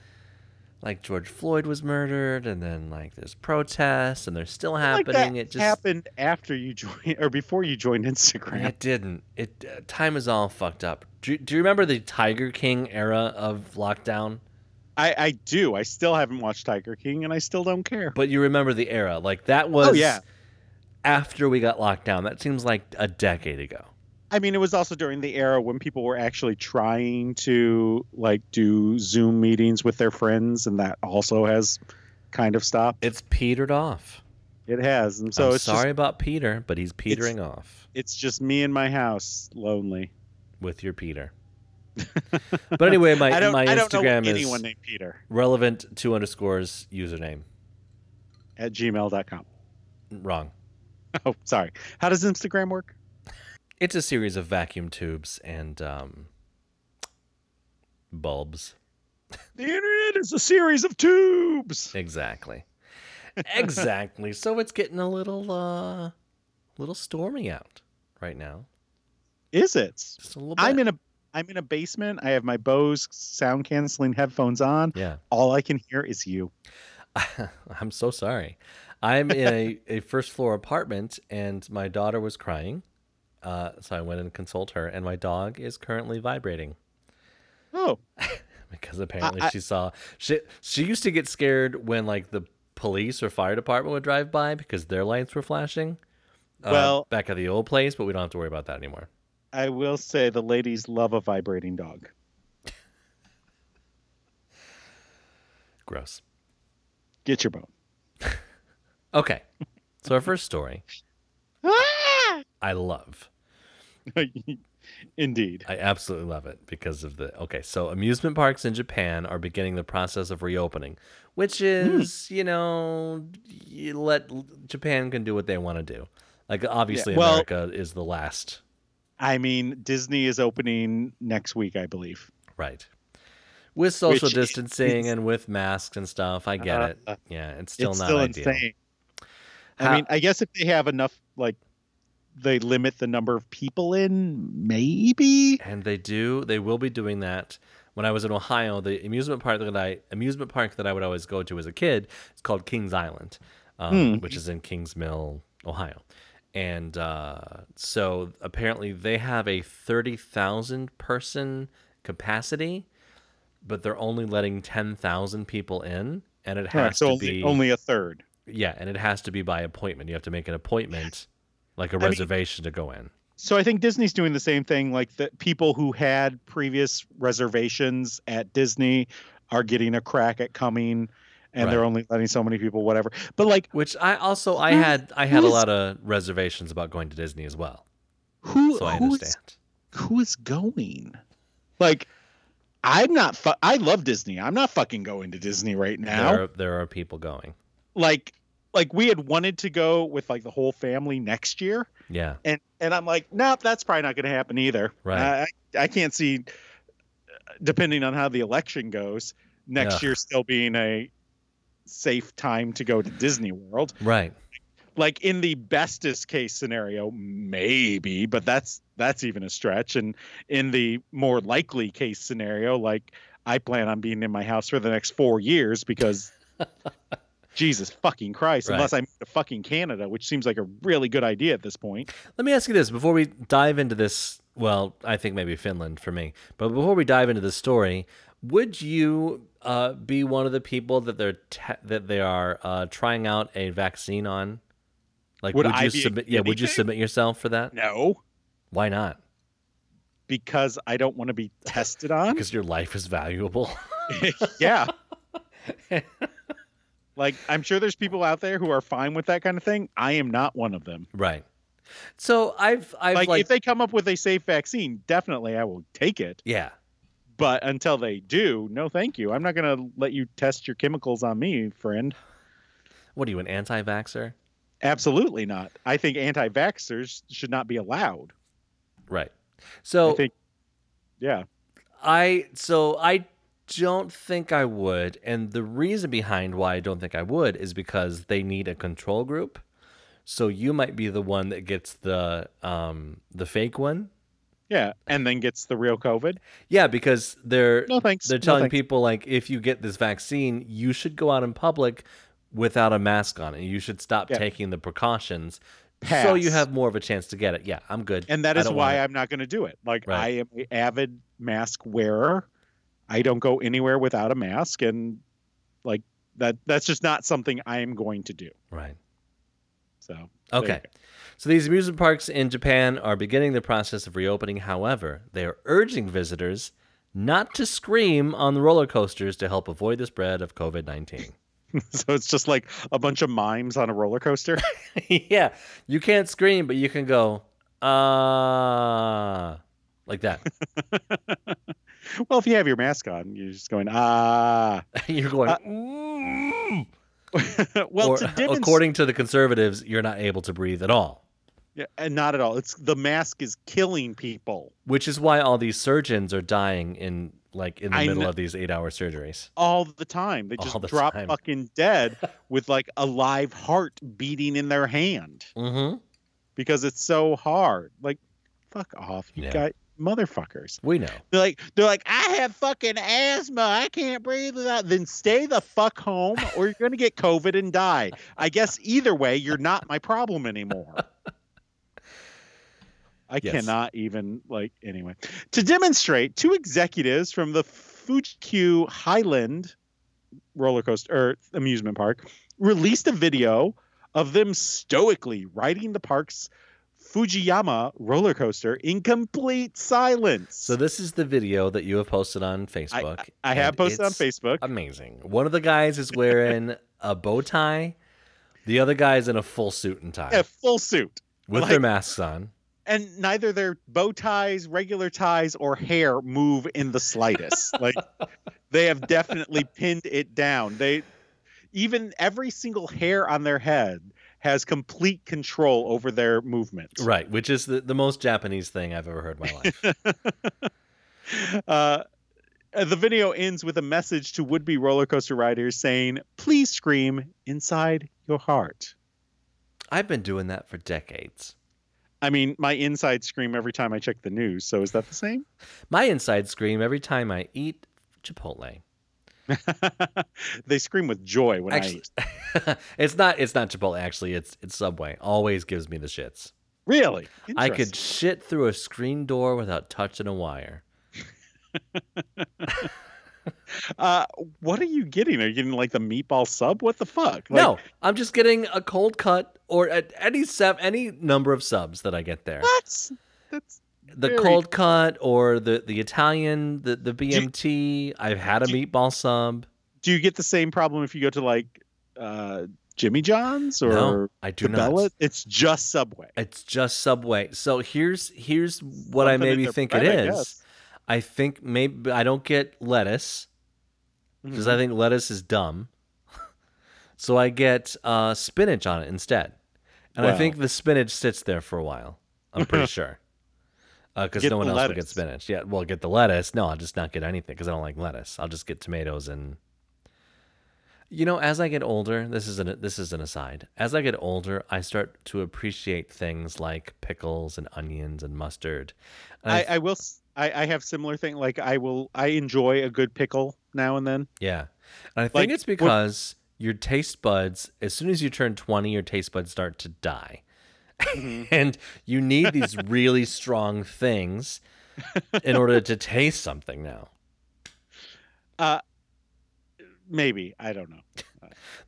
Like George Floyd was murdered, and then like there's protests, and they're still like happening. that it just happened after you joined or before you joined instagram It didn't. It uh, time is all fucked up. Do, do you remember the Tiger King era of lockdown? I, I do. I still haven't watched Tiger King, and I still don't care. But you remember the era. Like that was Oh, yeah. after we got locked down. That seems like a decade ago. I mean, it was also during the era when people were actually trying to like do Zoom meetings with their friends, and that also has kind of stopped. It's petered off. It has, and so I'm it's sorry just about Peter, but he's petering off it's just me in my house, lonely. with your Peter. (laughs) but anyway, my I don't. my I don't know Instagram anyone is named Peter relevant two underscores username. at gmail.com. Wrong. Oh, sorry. How does Instagram work? It's a series of vacuum tubes and um, bulbs. The internet is a series of tubes. Exactly. Exactly. (laughs) so it's getting a little uh little stormy out right now. Is it? Just a little bit. I'm in a. I'm in a basement. I have my Bose sound canceling headphones on. Yeah. All I can hear is you. (laughs) I'm so sorry. I'm in a, a first floor apartment and my daughter was crying. Uh, so I went and consult her and my dog is currently vibrating Oh, (laughs) because apparently I- she saw she she used to get scared when like the police or fire department would drive by because their lights were flashing. uh, Well- back at the old place, but we don't have to worry about that anymore. I will say the ladies love a vibrating dog. (laughs) Gross. Get your bone. (laughs) Okay. So our first story, Ah! I love. (laughs) Indeed. I absolutely love it because of the okay. So amusement parks in Japan are beginning the process of reopening, which is you know you let Japan can do what they want to do. Like obviously well- America is the last, I mean, Disney is opening next week, I believe. right? With social Which distancing is- and with masks and stuff, I get it. Uh, Yeah, it's still it's not still ideal. insane. How- I mean, I guess if they have enough, like, they limit the number of people in, maybe. And they do. They will be doing that. When I was in Ohio, the amusement park that I amusement park that I would always go to as a kid is called Kings Island, um, Hmm. which is in Kings Mill, Ohio. and uh, so apparently they have a thirty thousand person capacity, but they're only letting ten thousand people in, and it has Right, so to only, be only a third. yeah, and it has to be by appointment. You have to make an appointment, like a mean- reservation to go in. So I think Disney's doing the same thing. Like the people who had previous reservations at Disney are getting a crack at coming, and they're only letting so many people, whatever. But like, Which I also I had I had a lot of reservations about going to Disney as well, who so I who is understand. who is going? Like, I'm not. Fu- I love Disney. I'm not fucking going to Disney right now. There are, there are people going. Like, like we had wanted to go with like the whole family next year, Yeah, and and I'm like, nope, that's probably not going to happen either. Right. I I can't see, depending on how the election goes, next Ugh. year still being a safe time to go to Disney World. right. Like in the bestest case scenario, maybe, but that's that's even a stretch. And in the more likely case scenario, like I plan on being in my house for the next four years because. (laughs) Jesus fucking Christ! Right. Unless I'm to fucking Canada, which seems like a really good idea at this point. Let me ask you this before we dive into this. Well, I think maybe Finland for me, but before we dive into the story, would you uh, be one of the people that they're te- that they are uh, trying out a vaccine on? Like, Would would, you submit? Yeah, would you submit yourself for that? No, Why not? because I don't want to be (laughs) tested on. Because your life is valuable. (laughs) (laughs) yeah. Like I'm sure there's people out there who are fine with that kind of thing. I am not one of them. right. So I've I've Like, like, if they come up with a safe vaccine, definitely I will take it. yeah. But until they do, no thank you. I'm not going to let you test your chemicals on me, friend. What are you an anti-vaxer? Absolutely not. I think anti-vaxxers should not be allowed. Right. So I think yeah. I so I don't think I would, and the reason behind why I don't think I would is because they need a control group. So you might be the one that gets the um the fake one. Yeah, and then gets the real COVID. Yeah, because they're No thanks. they're No telling thanks. people like if you get this vaccine, you should go out in public without a mask on and you should stop Yeah. taking the precautions so you have more of a chance to get it. Yeah, I'm good. and that is why I'm not going to do it. Like Right. I am an avid mask wearer. I don't go anywhere without a mask, and like that. That's just not something I am going to do. Right. So Okay. So these amusement parks in Japan are beginning the process of reopening. However, they are urging visitors not to scream on the roller coasters to help avoid the spread of COVID 19. (laughs) (laughs) so it's just like a bunch of mimes on a roller coaster. (laughs) yeah. You can't scream, but you can go, ah, like that. Well, if you have your mask on, you're just going ah. (laughs) You're going, Uh, "Mm." (laughs) well, or, to according to the conservatives, you're not able to breathe at all. yeah, and not at all. It's the mask is killing people Which is why all these surgeons are dying in like in the I middle kn- of these eight hour surgeries. all the time. They just the drop time. fucking dead (laughs) with like a live heart beating in their hand. Mm-hmm. because it's so hard. Like, fuck off, you Yeah. got motherfuckers. We know. They're like, they're like, I have fucking asthma. I can't breathe without. Then stay the fuck home, or you're gonna get COVID and die. I guess either way, you're not my problem anymore. I Yes. cannot even like anyway. To demonstrate, two executives from the Fuji Highland roller coaster or amusement park released a video of them stoically riding the park's Fujiyama roller coaster in complete silence. So this is the video that you have posted on Facebook. I have posted on Facebook. Amazing. One of the guys is wearing (laughs) a bow tie. The other guy is in a full suit and tie Yeah, full suit. with like- their masks on. And neither their bow ties, regular ties, or hair move in the slightest. (laughs) like they have definitely pinned it down. They even every single hair on their head has complete control over their movements. Right, which is the, the most Japanese thing I've ever heard in my life. (laughs) Uh, the video ends with a message to would-be roller coaster riders saying, "Please scream inside your heart." I've been doing that for decades. I mean, my inside scream every time I check the news. So is that the same? (laughs) My inside scream every time I eat Chipotle. (laughs) they scream with joy when Actually, I (laughs) it's not. It's not Chipotle. Actually, it's it's Subway. Always gives me the shits. Really? I could shit through a screen door without touching a wire. (laughs) Uh, what are you getting? Are you getting like the meatball sub? What the fuck? Like, no, I'm just getting a cold cut or at any sub, any number of subs that I get there. What? That's The very- cold cut or the the Italian, the the BMT. I've had a meatball sub. Do you get the same problem if you go to like uh, Jimmy John's or no, I do not. Bella? It's just Subway. It's just Subway. So here's here's what I Something in maybe think bread, it I I think maybe I don't get lettuce because Mhm. I think lettuce is dumb. (laughs) so I get uh, spinach on it instead, and I think the spinach sits there for a while. I'm pretty (laughs) sure. Uh, because Get no one else will get spinach. Yeah, well, get the lettuce. No, I'll just not get anything because I don't like lettuce. I'll just get tomatoes and. You know, as I get older, this is an this is an aside. As I get older, I start to appreciate things like pickles and onions and mustard. And I, I will. I, I have similar thing. Like I will. I enjoy a good pickle now and then. Yeah. And I think Like, it's what- because your taste buds, as soon as you turn 20, your taste buds start to die. Mm-hmm. (laughs) and you need these (laughs) really strong things in order to taste something now. Maybe I don't know.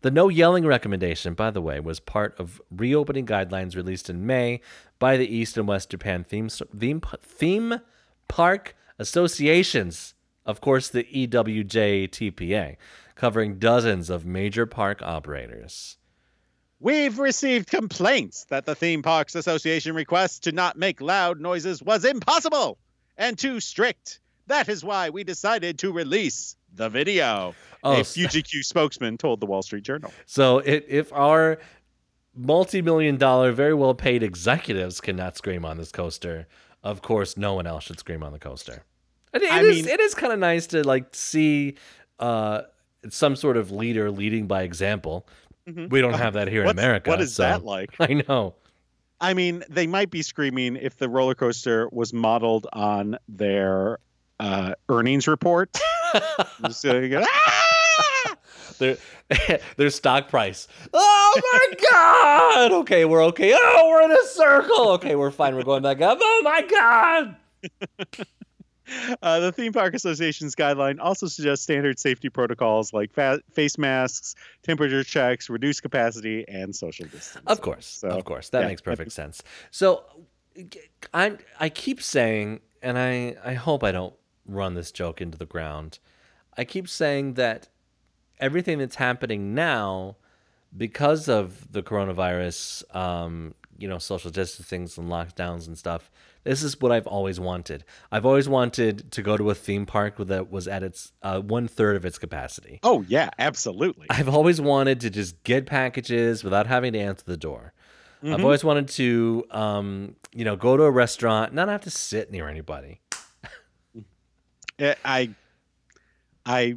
The no yelling recommendation, by the way, was part of reopening guidelines released in May by the East and West Japan theme theme theme park associations. Of course, the EWJTPA, covering dozens of major park operators. We've received complaints that the Theme Parks Association request to not make loud noises was impossible and too strict. That is why we decided to release the video. Oh, a FujiQ spokesman told the Wall Street Journal. So it, if our multi-million dollar, very well-paid executives cannot scream on this coaster, of course, no one else should scream on the coaster. And it I is- mean- it is kind of nice to like see uh, some sort of leader leading by example. Mhm. We don't have that here in America. What is so- that like? (laughs) I know. I mean, they might be screaming if the roller coaster was modeled on their uh, earnings report. (laughs) Go, "Ah!" (laughs) Their their stock price. Oh my god! Okay, we're okay. Oh, we're in a circle. Okay, we're fine. We're going back up. Oh my god! (laughs) Uh, the Theme Park Association's guideline also suggests standard safety protocols like fa- face masks, temperature checks, reduced capacity, and social distance. Of course, So, of course, that yeah, makes perfect sense. So, I I keep saying, and I I hope I don't run this joke into the ground. I keep saying that everything that's happening now, because of the coronavirus, um, you know, social distancing and lockdowns and stuff. This is what I've always wanted. I've always wanted to go to a theme park that was at its uh, one third of its capacity. Oh yeah, absolutely. I've always wanted to just get packages without having to answer the door. I've Mhm. always wanted to, um, you know, go to a restaurant, not have to sit near anybody. (laughs) Eh, I, I,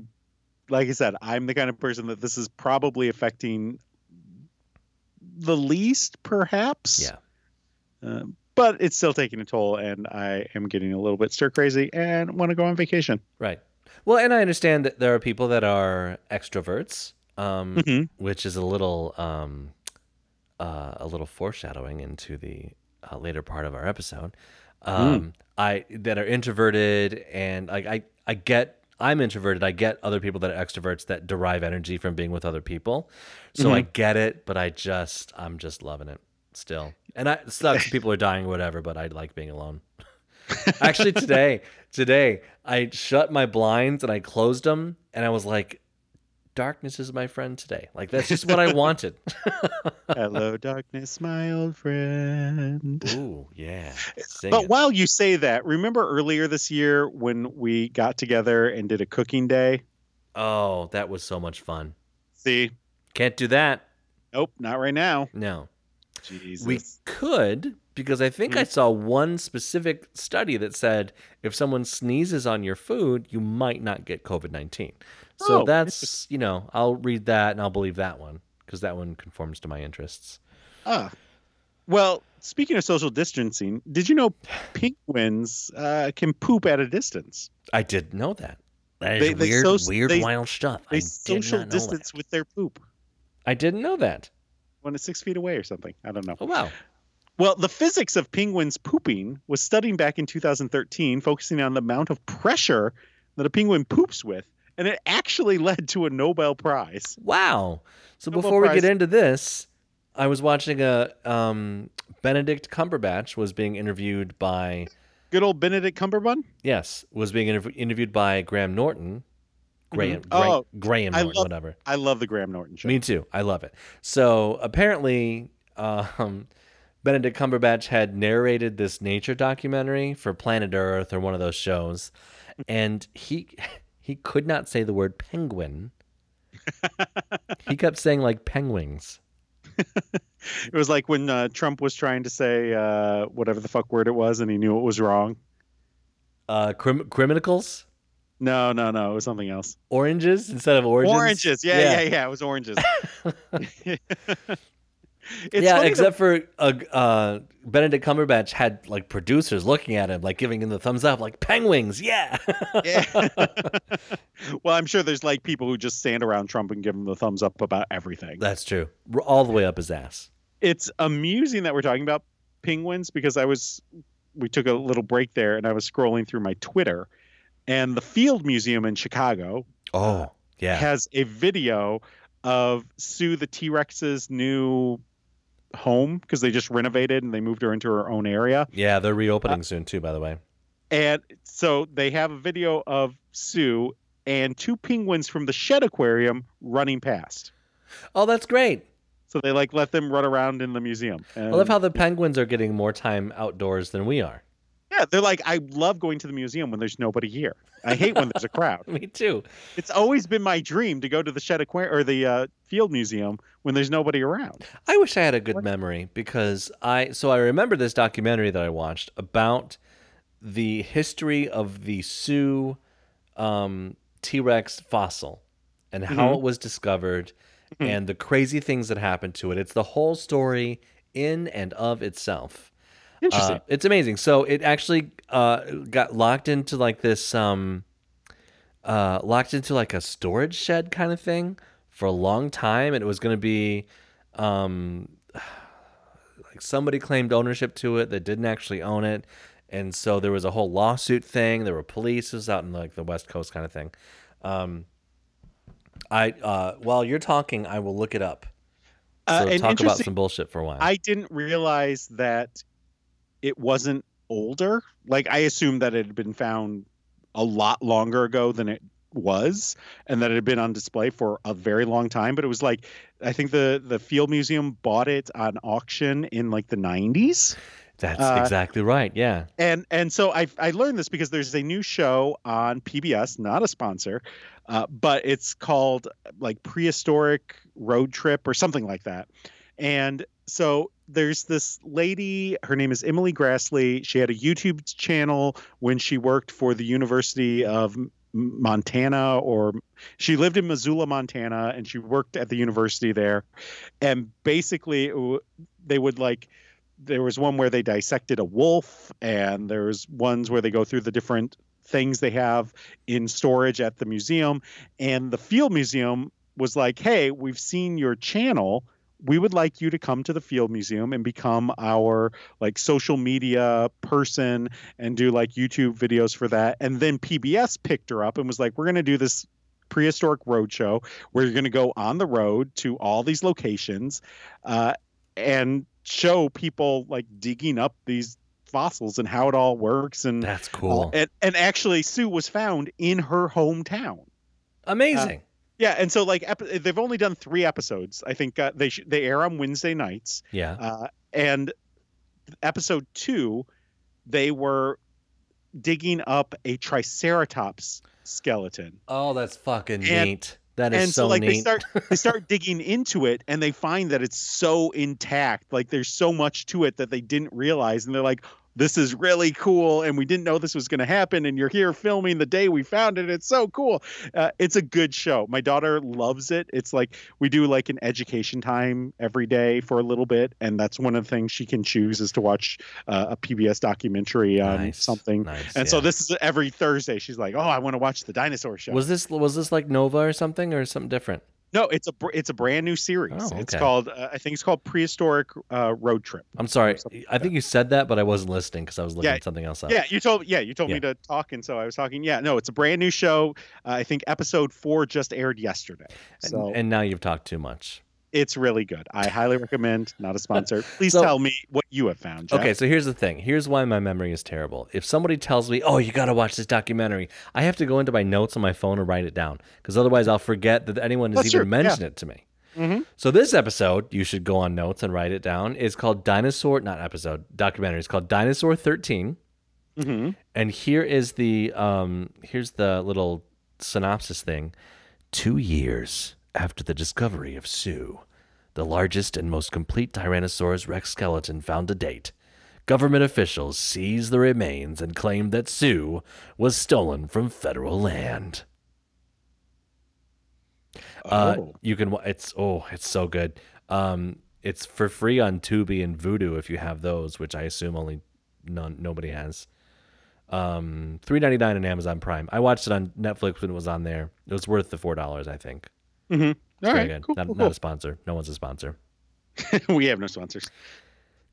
like I said, I'm the kind of person that this is probably affecting the least, perhaps. Yeah. Um, but it's still taking a toll, and I am getting a little bit stir crazy and want to go on vacation. Right. Well, and I understand that there are people that are extroverts, um, Mhm. which is a little, um, uh, a little foreshadowing into the uh, later part of our episode. Um, I that are introverted, and like I, I get. I'm introverted. I get other people that are extroverts that derive energy from being with other people. So I get it, but I just I'm just loving it still. And I, it sucks people are dying or whatever, but I like being alone. (laughs) Actually, today, today I shut my blinds and I closed them, and I was like, "Darkness is my friend today." Like that's just what I (laughs) wanted. Hello, darkness, my old friend. Ooh, yeah. Sing But it. while you say that, remember earlier this year when we got together and did a cooking day? Oh, that was so much fun. See, Can't do that. nope, not right now. No. Jesus. We could because I think I Mm. saw one specific study that said if someone sneezes on your food, you might not get COVID 19. So Oh, that's, you know, I'll read that and I'll believe that one because that one conforms to my interests. Ah. Well, speaking of social distancing, did you know penguins uh, can poop at a distance? I did know that. That is They- they weird, so- weird, they- wild stuff. They social distance that. with their poop I didn't know that. When it's six feet away or something. I don't know. Oh wow. Well, the physics of penguins pooping was studied back in 2013, focusing on the amount of pressure that a penguin poops with, and it actually (laughs) led to a Nobel Prize. Wow. So Nobel before we get into this, I was watching a um, Benedict Cumberbatch was being interviewed by Good old Benedict Cumberbatch. yes was being interv- interviewed by Graham Norton. Graham, Mhm. Oh, Graham I Norton, love- whatever. I love the Graham Norton show. Me too. I love it. So apparently, um, Benedict Cumberbatch had narrated this nature documentary for Planet Earth or one of those shows, and he he could not say the word penguin. (laughs) he kept saying like penguins. (laughs) It was like when uh, Trump was trying to say uh, whatever the fuck word it was, and he knew it was wrong. Uh, crim- criminals, No, no, no, it was something else. oranges instead of origins. Oranges. Yeah, yeah, yeah, It was oranges. (laughs) Yeah, except for uh, uh, Benedict Cumberbatch had like producers looking at him, like giving him the thumbs up, like penguins, yeah. yeah. (laughs) (laughs) well, I'm sure there's like people who just stand around Trump and give him the thumbs up about everything. That's true. All the way up his ass. It's amusing that we're talking about penguins because I was we took a little break there and I was scrolling through my Twitter and the Field Museum in Chicago Oh, yeah. has a video of Sue the T-Rex's new home because they just renovated and they moved her into her own area. Yeah, they're Uh, reopening soon too, by the way. And so they have a video of Sue and two penguins from the Shedd Aquarium running past. Oh, that's great. So they like let them run around in the museum. I love how the penguins are getting more time outdoors than we are. Yeah, they're like, I love going to the museum when there's nobody here. I hate when there's a crowd. (laughs) Me too. It's always been my dream to go to the Shedd Aquarium or the uh, Field Museum when there's nobody around. I wish I had a good memory because I so I remember this documentary that I watched about the history of the Sue um, T Rex fossil and how Mhm. it was discovered Mhm. and the crazy things that happened to it. It's the whole story in and of itself. Interesting. Uh, it's amazing. So it actually uh, got locked into like this, um, uh, locked into like a storage shed kind of thing for a long time, and it was going to be, um, (sighs) like somebody claimed ownership to it that didn't actually own it, and so there was a whole lawsuit thing. There were police. It was out in like the West Coast kind of thing. Um, I uh, while you're talking, I will look it up. So Uh, talk about some bullshit for a while. I didn't realize that it wasn't older. Like I assumed that it had been found a lot longer ago than it was and that it had been on display for a very long time but it was like i think the the field museum bought it on auction in like the 90s That's uh, exactly right. Yeah. and and so I I learned this because there's a new show on PBS, not a sponsor, uh, but it's called like prehistoric road trip or something like that. And so there's this lady, her name is Emily Graslie. She had a YouTube channel when she worked for the University of Montana, or she lived in Missoula, Montana, and she worked at the university there. And basically, they would like there was one where they dissected a wolf and there's ones where they go through the different things they have in storage at the museum and the field museum was like hey we've seen your channel we would like you to come to the field museum and become our like social media person and do like youtube videos for that and then pbs picked her up and was like we're going to do this prehistoric roadshow where you're going to go on the road to all these locations uh, and show people like digging up these fossils and how it all works and That's cool. and, and actually Sue was found in her hometown. Amazing. Yeah, and so like ep- they've only done three episodes. I think uh, they sh- they air on Wednesday nights. yeah. Uh, and episode two, they were digging up a Triceratops skeleton. Oh, that's fucking and- neat. That is and so, so, like neat. they start they start (laughs) digging into it and they find that it's so intact like there's so much to it that they didn't realize and they're like this is really cool and we didn't know this was going to happen and you're here filming the day we found it it's so cool. Uh, it's a good show. My daughter loves it. It's like we do like an education time every day for a little bit and that's one of the things she can choose is to watch uh, a pbs documentary on Nice, something. Nice, and so this is every thursday she's like oh i want to watch the dinosaur show. Was this was this like Nova or something or something different? No it's a it's a brand new series Oh, it's called uh, i think it's called prehistoric uh, road trip I'm sorry. like I think you said that, but I wasn't listening because I was looking Yeah, at something else up. Yeah, you told yeah, you told Yeah. me to talk, and so I was talking. Yeah, no, it's a brand new show. Uh, I think episode four just aired yesterday, And- and now you've talked too much. It's really good. I highly recommend. Not a sponsor. Please So- tell me what you have found. Jeff. Okay, so here's the thing. Here's why my memory is terrible. If somebody tells me, "Oh, you got to watch this documentary," I have to go into my notes on my phone and write it down because otherwise I'll forget that anyone has That's even true, yeah. mentioned it to me. Mhm. So this episode, you should go on notes and write it down. Is called Dinosaur, not episode, documentary. It's called Dinosaur 13. Mhm. And here is the um here's the little synopsis thing. 2 years after the discovery of Sue, the largest and most complete Tyrannosaurus rex skeleton found to date, government officials seized the remains and claimed that Sue was stolen from federal land. Uh, Oh. you can it's oh, it's so good. Um it's for free on Tubi and Vudu if you have those, which I assume only none nobody has. Um, three ninety nine on Amazon Prime. I watched it on Netflix when it was on there. It was worth the four dollars, I think. Mhm. It's All right, good. cool, not, cool, not a sponsor. No one's a sponsor. (laughs) we have no sponsors,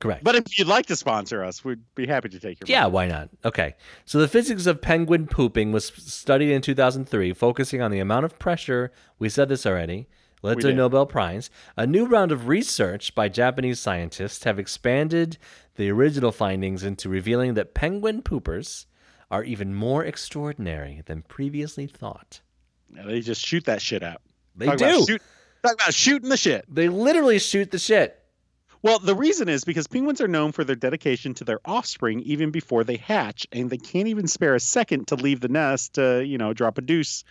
Correct. but if you'd like to sponsor us, we'd be happy to take your. yeah, money. why not? Okay. So the physics of penguin pooping was studied in 2003, focusing on the amount of pressure. We said this already. Led We to a did. Nobel Prize. A new round of research by Japanese scientists have expanded the original findings into revealing that penguin poopers are even more extraordinary than previously thought. Yeah, they just shoot that shit out. They talk do. About shoot, talk about shooting the shit. They literally shoot the shit. Well, the reason is because penguins are known for their dedication to their offspring even before they hatch, and they can't even spare a second to leave the nest to, you know, drop a deuce.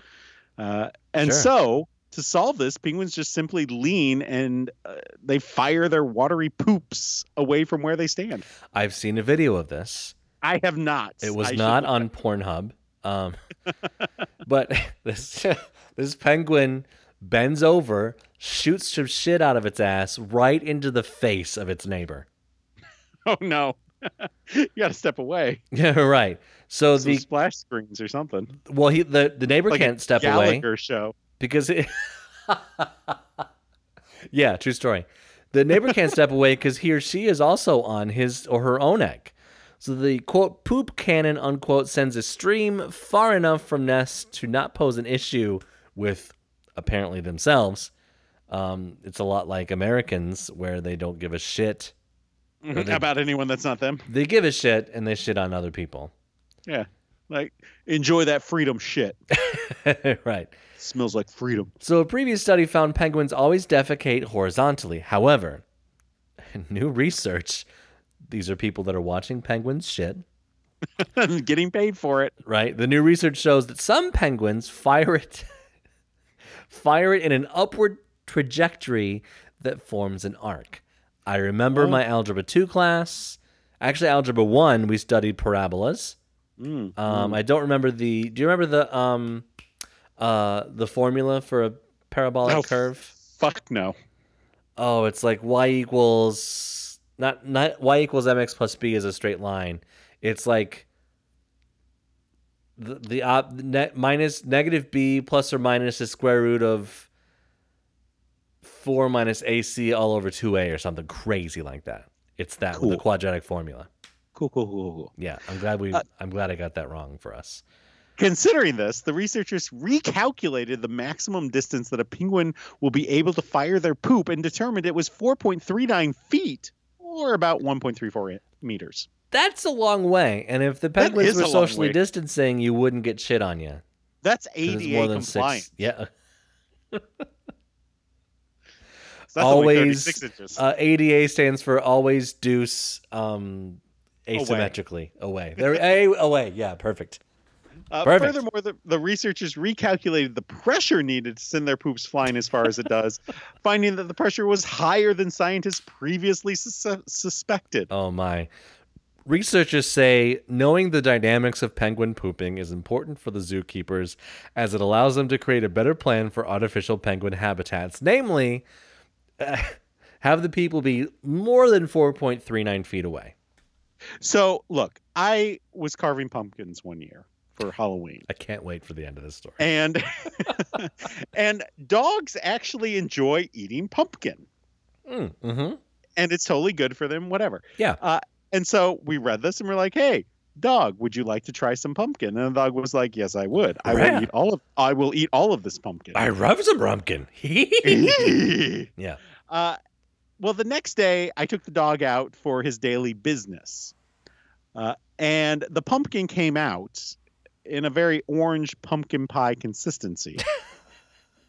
Uh, and Sure. so, to solve this, penguins just simply lean and uh, they fire their watery poops away from where they stand. I've seen a video of this. I have not. It was I not on Pornhub. Um, (laughs) but (laughs) this (laughs) this penguin bends over, shoots some shit out of its ass right into the face of its neighbor. (laughs) Oh no. (laughs) you got to step away. Yeah, (laughs) right. So Some the splash screens or something. well, he the the neighbor Like can't step away Gallagher show. because it. yeah, true story. The neighbor can't step away because he or she is also on his or her own egg. So the quote poop cannon unquote sends a stream far enough from nests to not pose an issue with apparently themselves. Um, it's a lot like Americans where they don't give a shit. They- about anyone that's not them. They give a shit and they shit on other people. Yeah. Like enjoy that freedom shit. (laughs) right. Smells like freedom. So a previous study found penguins always defecate horizontally. However, (laughs) new research, these are people that are watching penguins shit, (laughs) Getting paid for it. right? The new research shows that some penguins fire it fire it in an upward trajectory that forms an arc. I remember Oh. my algebra 2 class. Actually, algebra 1 we studied parabolas. Mm, Um, I don't remember the Do you remember the um uh the formula for a parabolic Oh, curve? Fuck no. Oh, it's like y equals not not y equals mx plus b is a straight line. It's like the the op, ne, minus negative b plus or minus the square root of four minus ac all over two a or something crazy like that. It's that with the quadratic formula. Cool, cool, cool, cool. Yeah, I'm glad we Uh, I'm glad I got that wrong for us. Considering this, the researchers recalculated the maximum distance that a penguin will be able to fire their poop and determined it was 4.39 feet, or about 1.34 meters. That's a long way, and if the penguins were socially distancing, you wouldn't get shit on you. That's ADA more than compliant. (laughs) six. Yeah, that's Always, Uh, ADA stands for always deuce um, Away. asymmetrically away. (laughs) There, a, away. Yeah, perfect. Uh, perfect. furthermore, the, the researchers recalculated the pressure needed to send their poops flying as far as it does, (laughs) finding that the pressure was higher than scientists previously sus- suspected. Oh my. Researchers say knowing the dynamics of penguin pooping is important for the zookeepers as it allows them to create a better plan for artificial penguin habitats. Namely, uh, (laughs) have the people be more than 4.39 feet away. So, look, I was carving pumpkins one year for Halloween. I can't wait for the end of this story. And (laughs) and dogs actually enjoy eating pumpkin. Mm, hmm And it's totally good for them, whatever. Yeah. Uh, and so we read this and we're like, hey, dog, would you like to try some pumpkin? And the dog was like, yes, I would. I Yeah. will eat all of I will eat all of this pumpkin. I love some pumpkin. (laughs) (laughs) yeah. uh, well, the next day I took the dog out for his daily business. Uh, and the pumpkin came out in a very orange pumpkin pie consistency. (laughs)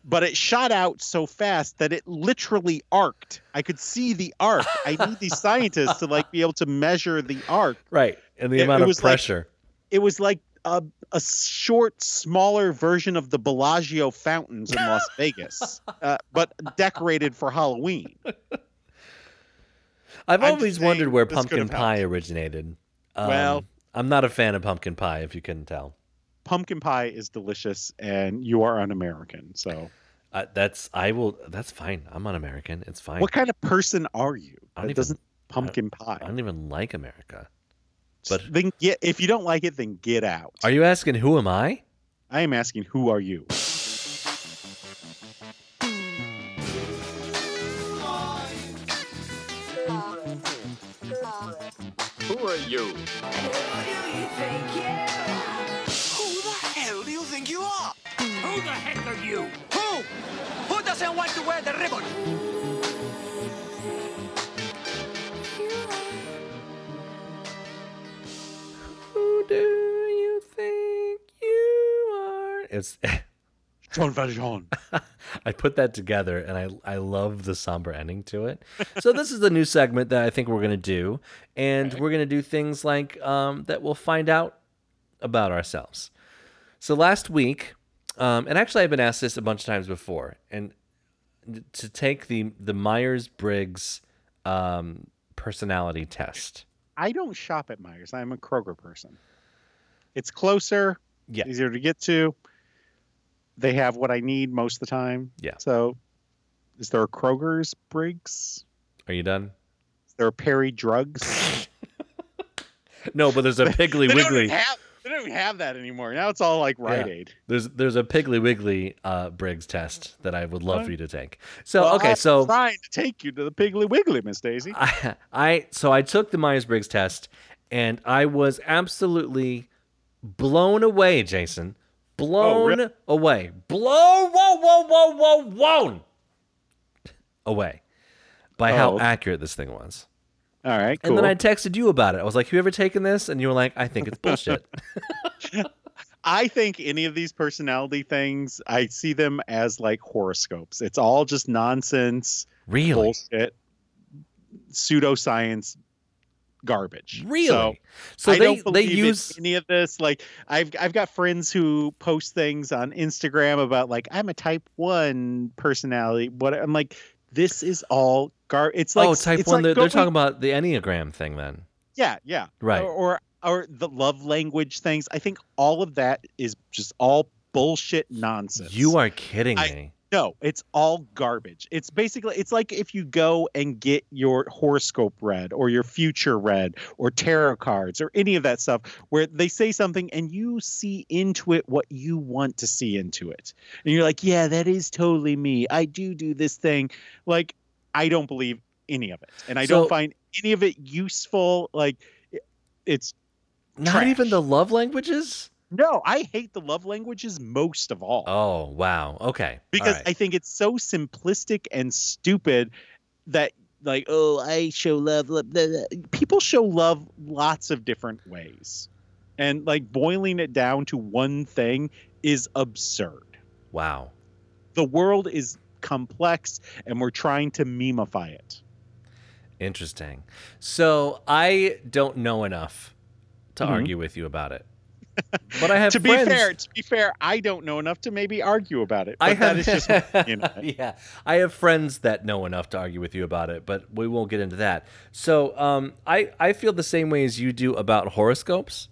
but it shot out so fast that it literally arced. I could see the arc. I (laughs) need these scientists to like be able to measure the arc. Right. And the It- amount it of was like- pressure. It was like a, a short, smaller version of the Bellagio fountains in Las (laughs) Vegas, uh, but decorated for Halloween. I've I'm always wondered where pumpkin pie originated. Um, Well- I'm not a fan of pumpkin pie, if you couldn't tell. Pumpkin pie is delicious, and you are un-American. So, Uh, that's I will. That's fine. I'm un-American. It's fine. what kind of person are you I don't that even- doesn't pumpkin I pie? I don't even like America. But- then get if you don't like it, then get out. Are you asking who am I? I am asking, who are you? Who are you? You think are? Who the heck are you? Who? Who doesn't want to wear the ribbon? Who do you think you are? It's. (laughs) Jean Valjean. (laughs) I put that together and I I love the somber ending to it. So this is the new segment that I think we're gonna do, and we're gonna do things like um, that we'll find out about ourselves. So last week, um, and actually I've been asked this a bunch of times before, and to take the the Myers Briggs um, personality test. I don't shop at Myers. I'm a Kroger person. It's closer, Yeah. easier to get to. They have what I need most of the time. Yeah. So, is there a Kroger's Briggs? Are you done? Is there a Perry Drugs? (laughs) No, but there's a (laughs) Piggly Wiggly. have, don't even have that anymore. Now it's all like Rite Yeah. Aid. There's there's a Piggly Wiggly uh, Briggs test that I would love for you to take. So Well, okay, I'm so trying to take you to the Piggly Wiggly, Miss Daisy. I, I so I took the Myers Briggs test and I was absolutely blown away, Jason. Blown really? away. Blown whoa whoa whoa whoa whoa away by how Oh. accurate this thing was. All right, And then I texted you about it. I was like, "You ever taken this?" And you were like, "I think it's bullshit." (laughs) (laughs) I think any of these personality things, I see them as like horoscopes. It's all just nonsense, really? bullshit, pseudoscience garbage. Really? So, So, I they don't they believe in use any of this. Like I've I've got friends who post things on Instagram about like I'm a type one personality. What I'm like, this is all gar. It's like oh type it's one. like they're, they're talking about the enneagram thing then. Yeah, yeah. Right. Or, or or the love language things. I think all of that is just all bullshit nonsense. You are kidding I- me. No, it's all garbage. It's basically it's like if you go and get your horoscope read or your future read or tarot cards or any of that stuff where they say something and you see into it what you want to see into it. And you're like, "Yeah, that is totally me. I do do this thing." Like I don't believe any of it. And I So- don't find any of it useful. Like it- it's Not even the love languages. no, I hate the love languages most of all. Oh wow. Okay. because right. I think it's so simplistic and stupid that like oh I show love, love blah, blah. people show love lots of different ways and like boiling it down to one thing is absurd wow. the world is complex and we're trying to memify it Interesting. So I don't know enough to Mhm. argue with you about it. but I (laughs) have to friends. be fair, to be fair, I don't know enough to maybe argue about it. But I have that is just (laughs) on it. yeah, I have friends that know enough to argue with you about it, but we won't get into that. So, um, I I feel the same way as you do about horoscopes.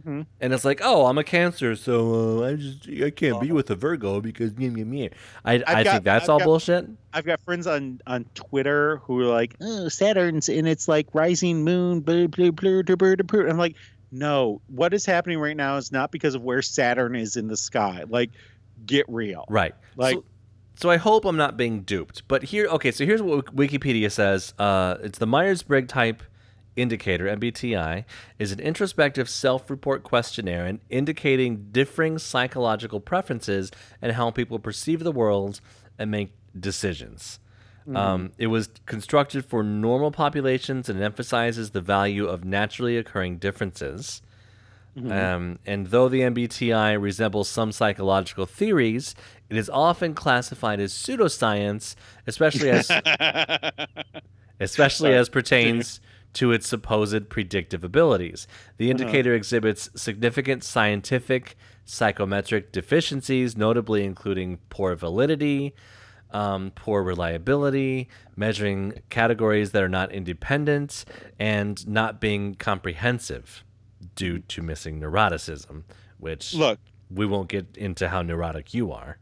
Mm-hmm. And it's like, oh, I'm a Cancer, so uh, I just I can't be with a Virgo because me me me. I I got- think that's I've all got- bullshit. I've got friends on on Twitter who are like, oh, Saturn's and it's like rising moon, blah, blah, blah, blah, blah, blah. I'm like, no, what is happening right now is not because of where Saturn is in the sky. Like, get real. Right. Like- so, so I hope I'm not being duped. But here, okay, so here's what Wikipedia says. Uh, it's the Myers-Briggs Type Indicator (MBTI) is an introspective self-report questionnaire and indicating differing psychological preferences and how people perceive the world and make decisions. Um, it was constructed for normal populations and emphasizes the value of naturally occurring differences. Um, and though the MBTI resembles some psychological theories, it is often classified as pseudoscience, especially as (laughs) especially as pertains (laughs) to its supposed predictive abilities. The indicator exhibits significant scientific psychometric deficiencies, notably including poor validity, um, poor reliability, measuring categories that are not independent, and not being comprehensive due to missing neuroticism, which Look, we won't get into how neurotic you are.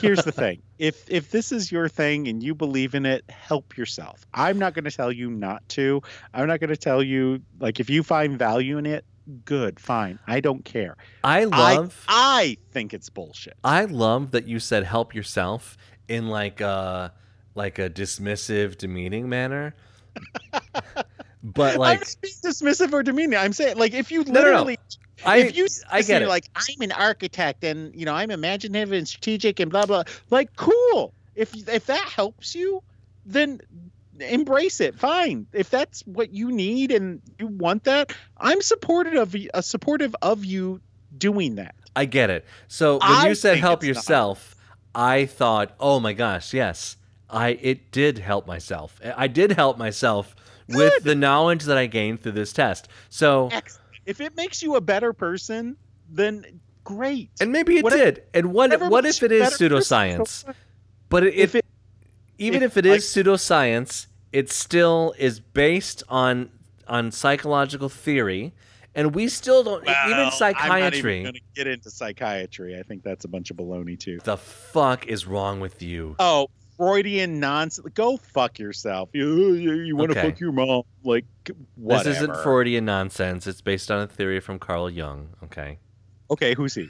Here's the thing. If if this is your thing and you believe in it, help yourself. I'm not going to tell you not to. I'm not going to tell you like if you find value in it, good, fine. I don't care. I love I, I think it's bullshit. I love that you said help yourself in like a like a dismissive, demeaning manner. (laughs) but like I'm being dismissive or demeaning. I'm saying like if you no, no. literally I if you I get it. like I'm an architect and you know I'm imaginative and strategic and blah blah like cool. If if that helps you, then embrace it. Fine. If that's what you need and you want that, I'm supportive of uh, supportive of you doing that. I get it. So when I you said help it's not. yourself, I thought, oh my gosh, yes, I it did help myself. I did help myself with the knowledge that I gained through this test. So Excellent. If it makes you a better person, then great. and maybe it Whatever- did. And what what if it is you a is better person, pseudoscience? But it, If if it- even if, if, it is pseudoscience, it still is based on on psychological theory, and we still don't Well, even I'm not even going to get into psychiatry. I think that's a bunch of baloney too. the fuck is wrong with you? Oh, Freudian nonsense. Go fuck yourself. You you, you want to Okay. fuck your mom? Like whatever. This isn't Freudian nonsense. It's based on a theory from Carl Jung. Okay, Okay, who's he?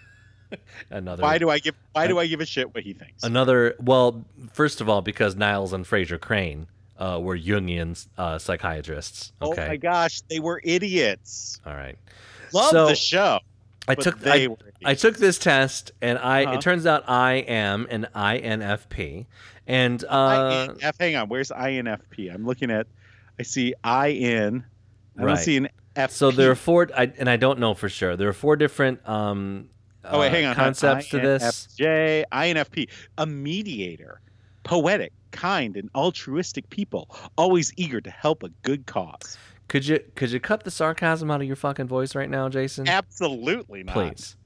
(laughs) another. Why do I give Why do I give a shit what he thinks? another? Well, first of all, because Niles and Frasier Crane uh, were Jungian uh, psychiatrists. Okay, Oh my gosh, they were idiots. all right. Love So, the show. I but took I, I took this test, and I Uh-huh. it turns out I am an INFP, and uh, INF, hang on, where's INFP? I'm looking at. I see IN. I don't see an F. so there are four, I, and I don't know for sure. There are four different um, Oh wait, uh, hang on. concepts to this. INFJ, INFP, a mediator, poetic, kind, and altruistic people, always eager to help a good cause. Could you could you cut the sarcasm out of your fucking voice right now, Jason? Absolutely not. Please.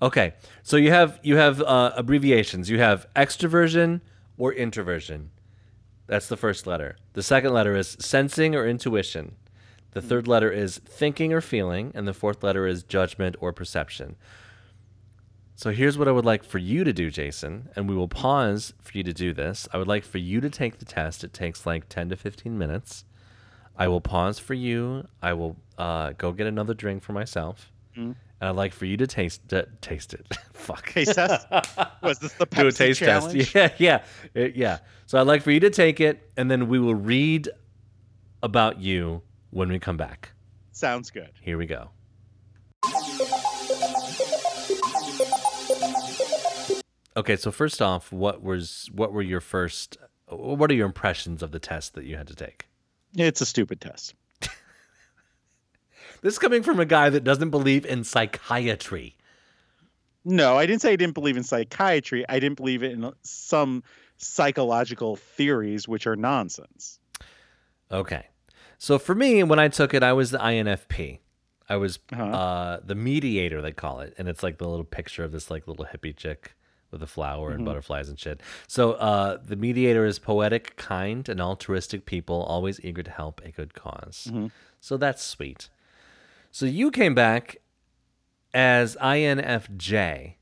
Okay, so you have you have uh, abbreviations. You have extroversion or introversion. That's the first letter. The second letter is sensing or intuition. The third letter is thinking or feeling, and the fourth letter is judgment or perception. So here's what I would like for you to do, Jason, and we will pause for you to do this. I would like for you to take the test. It takes like 10 to 15 minutes. I will pause for you. I will uh, go get another drink for myself. Mm. And I'd like for you to taste to, taste it. (laughs) Fuck. Taste test? Was this the Pepsi (laughs) Do a taste challenge? test. (laughs) Yeah, yeah, Uh, yeah. So I'd like for you to take it, and then we will read about you when we come back. Sounds good. Here we go. Okay, so first off, what was what were your first? What are your impressions of the test that you had to take? It's a stupid test. (laughs) This is coming from a guy that doesn't believe in psychiatry. No, I didn't say I didn't believe in psychiatry. I didn't believe in some psychological theories, which are nonsense. Okay. So for me, when I took it, I was the INFP. I was Uh-huh. uh, the mediator, they call it, and it's like the little picture of this like little hippie chick with a flower Mm-hmm. and butterflies and shit. So uh, the mediator is poetic, kind, and altruistic people, always eager to help a good because Mm-hmm. So that's sweet. So you came back as INFJ,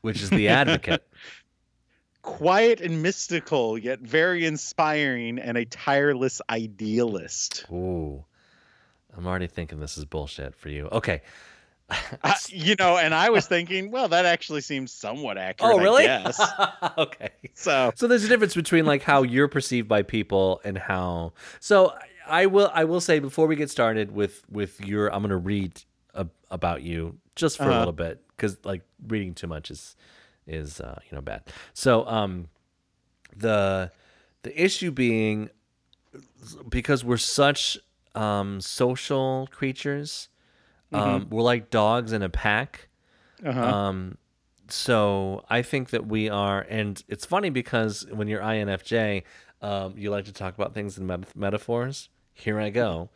which is the advocate. (laughs) Quiet and mystical, yet very inspiring, and a tireless idealist. Ooh, I'm already thinking this is bullshit for you. Okay. (laughs) Uh, you know, and I was thinking, well, that actually seems somewhat accurate. Oh, really? I guess. (laughs) okay. So So there's a difference between like how you're perceived by people and how. So I will I will say before we get started with with your I'm gonna read a, about you just for a Uh-huh. little bit because like reading too much is is uh, you know bad. So um the the issue being because we're such um social creatures um we're like dogs in a pack uh-huh. um, so I think that we are, and it's funny because when you're INFJ, um, you like to talk about things in met- metaphors. Here I go.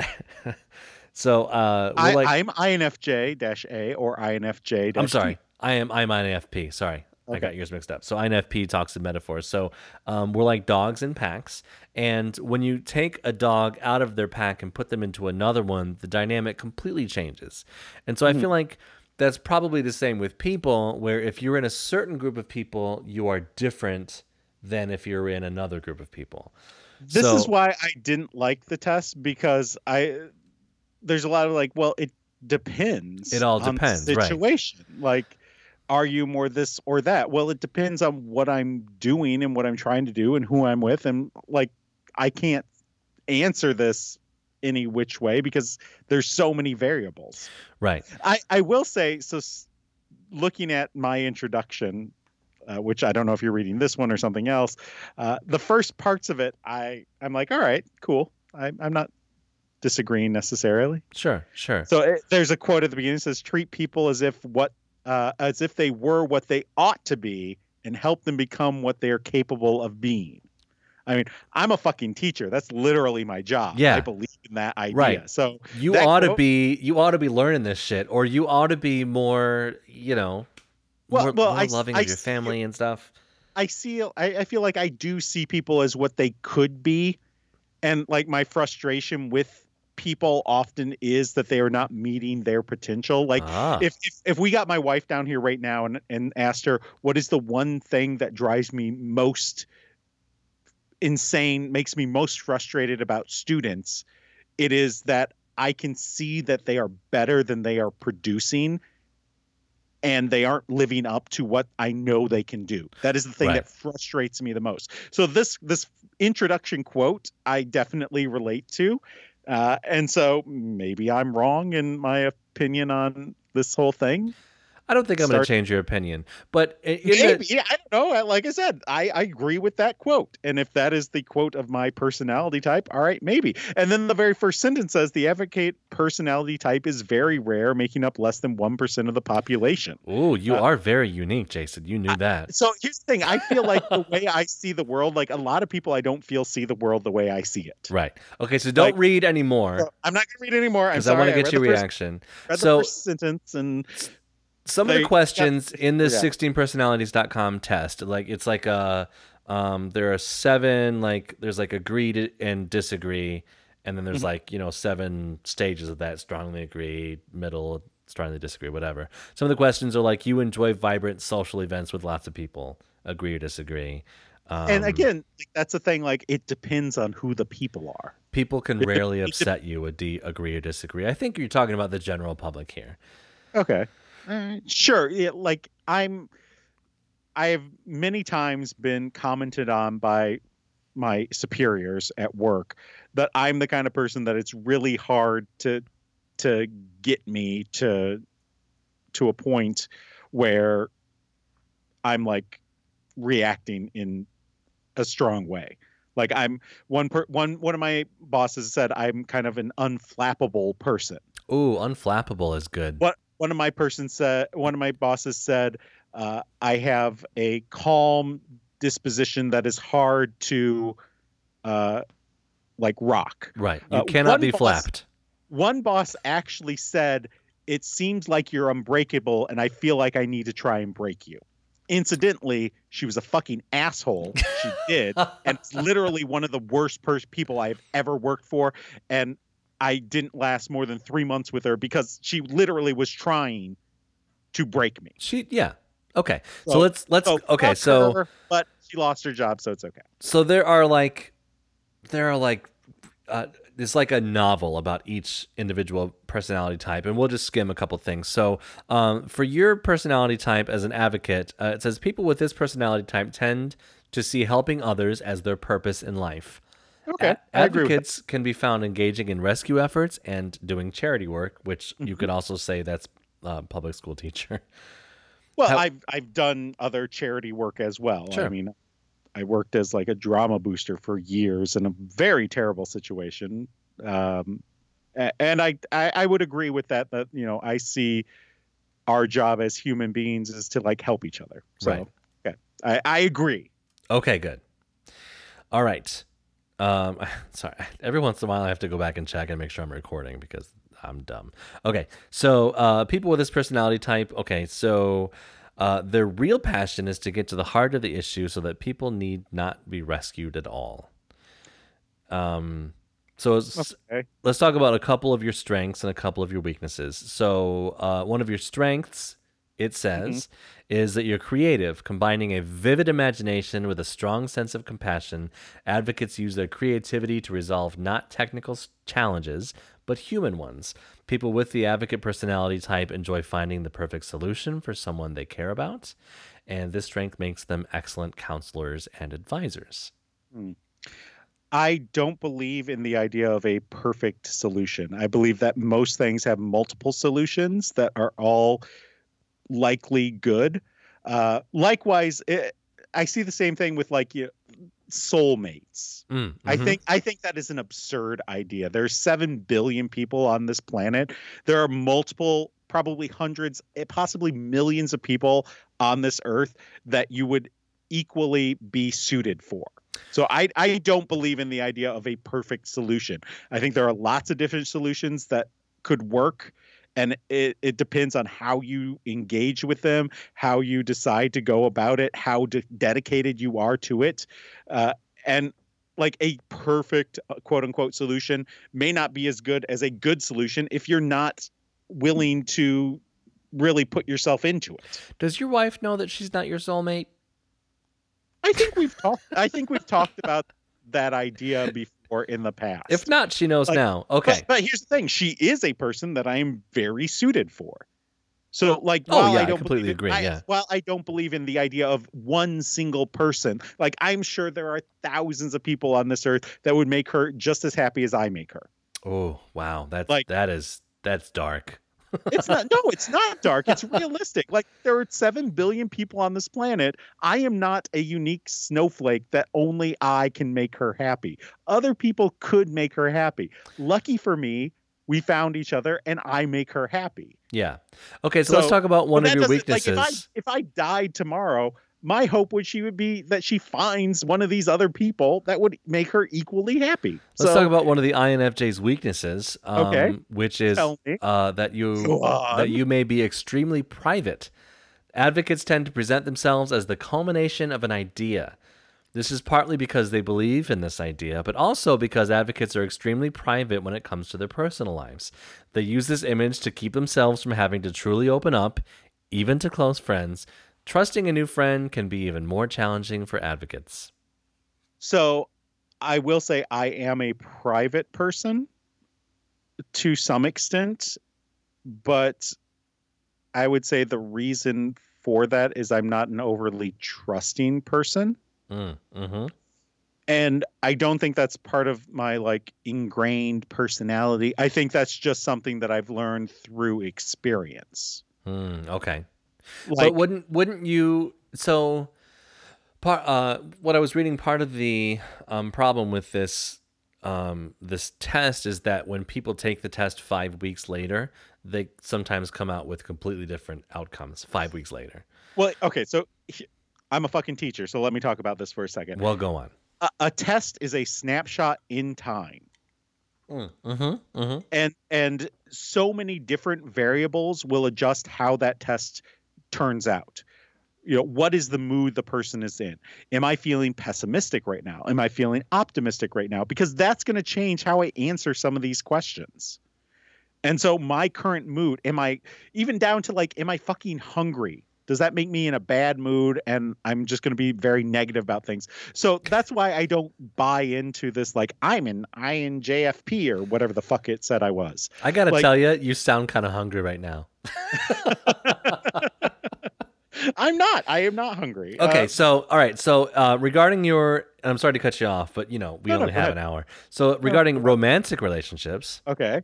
(laughs) so uh, I, like, I'm INFJ A or INFJ. I'm sorry, I am I'm INFP. Sorry, I got yours mixed up. So INFP talks in metaphors. So um, we're like dogs in packs, and when you take a dog out of their pack and put them into another one, the dynamic completely changes. And so I feel like that's probably the same with people, where if you're in a certain group of people, you are different than if you're in another group of people. This is why I didn't like the test because I there's a lot of like, well, it depends. It all on the depends, right. Situation like, are you more this or that? Well, it depends on what I'm doing and what I'm trying to do and who I'm with, and like, I can't answer this any which way because there's so many variables. Right. I, I will say so. s- Looking at my introduction, uh, which I don't know if you're reading this one or something else, uh, the first parts of it, I I'm like, all right, cool. I, I'm not disagreeing necessarily. Sure. Sure. So it, there's a quote at the beginning that says, "Treat people as if what uh, as if they were what they ought to be, and help them become what they are capable of being." I mean, I'm a fucking teacher. That's literally my job. Yeah. I believe in that idea. Right. So you ought to be you ought to be learning this shit or you ought to be more you know Well- more, well, more I loving I of your family and stuff I see I, I feel like I do see people as what they could be and like my frustration with people often is that they are not meeting their potential like ah, if, if if we got my wife down here right now and and asked her what is the one thing that drives me most insane makes me most frustrated about students it is that I can see that they are better than they are producing and they aren't living up to what I know they can do. That is the thing Right. that frustrates me the most. So this this introduction quote I definitely relate to. Uh, and so maybe I'm wrong in my opinion on this whole thing. I don't think i'm going to change your opinion but i- Maybe the, I don't know. Like I said, I, I agree with that quote. And if that is the quote of my personality type, all right, maybe. And then the very first sentence says the advocate personality type is very rare, making up less than one percent of the population. ooh you uh, are very unique jason you knew that So here's the thing: I feel like the (laughs) way I see the world, like a lot of people, I don't feel see the world the way I see it. right okay so don't Like- read anymore So I'm not gonna read anymore. I'm because i want to get your first- reaction read so the first sentence and some of the questions in this yeah. 16personalities.com test like it's like a um there are seven like there's like agree and disagree and then Mm-hmm. there's like you know seven stages of that strongly agree middle strongly disagree whatever some of the questions are like you enjoy vibrant social events with lots of people agree or disagree um, and again, that's the thing. Like it depends on who the people are. people can (laughs) rarely upset you with de- agree or disagree i think you're talking about the general public here Okay. Mm-hmm. Sure. Yeah, like I'm I have many times been commented on by my superiors at work that I'm the kind of person that it's really hard to to get me to to a point where I'm like reacting in a strong way. Like I'm one per, one one of my bosses said I'm kind of an unflappable person ooh unflappable is good what one of my persons said one of my bosses said uh, i have a calm disposition that is hard to uh, like rock right you uh, cannot be boss- flapped one boss actually said, "It seems like you're unbreakable, and I feel like I need to try and break you." Incidentally, she was a fucking asshole. She (laughs) did, and it's literally one of the worst pers- people I've ever worked for. And I didn't last more than three months with her because she literally was trying to break me. She yeah. Okay. So, So- let's let's So okay, so her, but she lost her job, so it's okay. so there are like there are like uh, it's like a novel about each individual personality type and we'll just skim a couple things so um, for your personality type as an advocate uh, it says people with this personality type tend to see helping others as their purpose in life Okay, A- I agree with that. advocates can be found engaging in rescue efforts and doing charity work which you Mm-hmm. could also say that's uh, public school teacher (laughs) Well, How- I've I've done other charity work as well. Sure. I mean, I worked as like a drama booster for years in a very terrible situation. Um, and I, I I would agree with that. That you know I see our job as human beings is to like help each other. So Right. okay, I, I agree. Okay, good. All right. Um, (laughs) sorry. (laughs) Every once in a while, I have to go back and check and make sure I'm recording because I'm dumb. Okay, so uh, people with this personality type. Okay, so uh, their real passion is to get to the heart of the issue, so that people need not be rescued at all. Um, so Okay. let's talk about a couple of your strengths and a couple of your weaknesses. So, uh, one of your strengths, it says, is that you're creative, combining a vivid imagination with a strong sense of compassion. Advocates use their creativity to resolve not technical challenges, but human ones. People with the advocate personality type enjoy finding the perfect solution for someone they care about, and this strength makes them excellent counselors and advisors. Hmm. I don't believe in the idea of a perfect solution. I believe that most things have multiple solutions that are all likely good. Uh, likewise, it, I see the same thing with like you soulmates. Mm, I mhm. think I think that is an absurd idea. There's 7 billion people on this planet. There are multiple probably hundreds, eh, possibly millions of people on this earth that you would equally be suited for. So I I don't believe in the idea of a perfect solution. I think there are lots of different solutions that could work and it, it depends on how you engage with them, how you decide to go about it, how de- dedicated you are to it. Uh, and like a perfect uh, quote unquote solution may not be as good as a good solution if you're not willing to really put yourself into it. Does your wife know that she's not your soulmate? I think we've talked I think we've talked about that idea before in the past. If not, she knows Like, now. Okay. But, but here's the thing: she is a person that I am very suited for. So, oh, like, Oh, while yeah, I I don't completely believe agree, I, yeah. While I don't believe in the idea of one single person, like I'm sure there are thousands of people on this earth that would make her just as happy as I make her. Oh wow, that's Like- that is that's dark. It's not. no, it's not dark. It's realistic. Like there are seven billion people on this planet. I am not a unique snowflake that only I can make her happy. Other people could make her happy. Lucky for me, we found each other, and I make her happy. Yeah. Okay, so, let's talk about one of your doesn't- like, weaknesses. if I if I died tomorrow, my hope would she would be that she finds one of these other people that would make her equally happy. Let's so, talk about one of the INFJ's weaknesses, um, Okay. which is uh, that you that you may be extremely private. Advocates tend to present themselves as the culmination of an idea. This is partly because they believe in this idea, but also because advocates are extremely private when it comes to their personal lives. They use this image to keep themselves from having to truly open up, even to close friends. Trusting a new friend can be even more challenging for advocates. So I will say I am a private person to some extent, but I would say the reason for that is I'm not an overly trusting person. Mm, hmm And I don't think that's part of my like ingrained personality. I think that's just something that I've learned through experience. Mm, okay. Like but wouldn't wouldn't you so part uh what I was reading part of the um problem with this um this test is that when people take the test 5 weeks later they sometimes come out with completely different outcomes 5 weeks later. well, okay, so I'm a fucking teacher, so let me talk about this for a second. Well go on. a, a test is a snapshot in time. Mm-hmm. Mm-hmm. and and so many different variables will adjust how that test turns out? You know what is the mood the person is in? Am i feeling pessimistic right now? Am i feeling optimistic right now? Because that's going to change how i answer some of these questions. And so my current mood am i even down to like am i fucking hungry? Does that make me in a bad mood and i'm just going to be very negative about things? So that's why i don't buy into this like i'm an injfp or whatever the fuck it said i was. I gotta Like- tell you, you sound kind of hungry right now. (laughs) (laughs) i'm not i am not hungry Okay, Uh, so all right, so uh, regarding your, and I'm sorry to cut you off, but you know we No, no, only go have an hour. So regarding romantic relationships, okay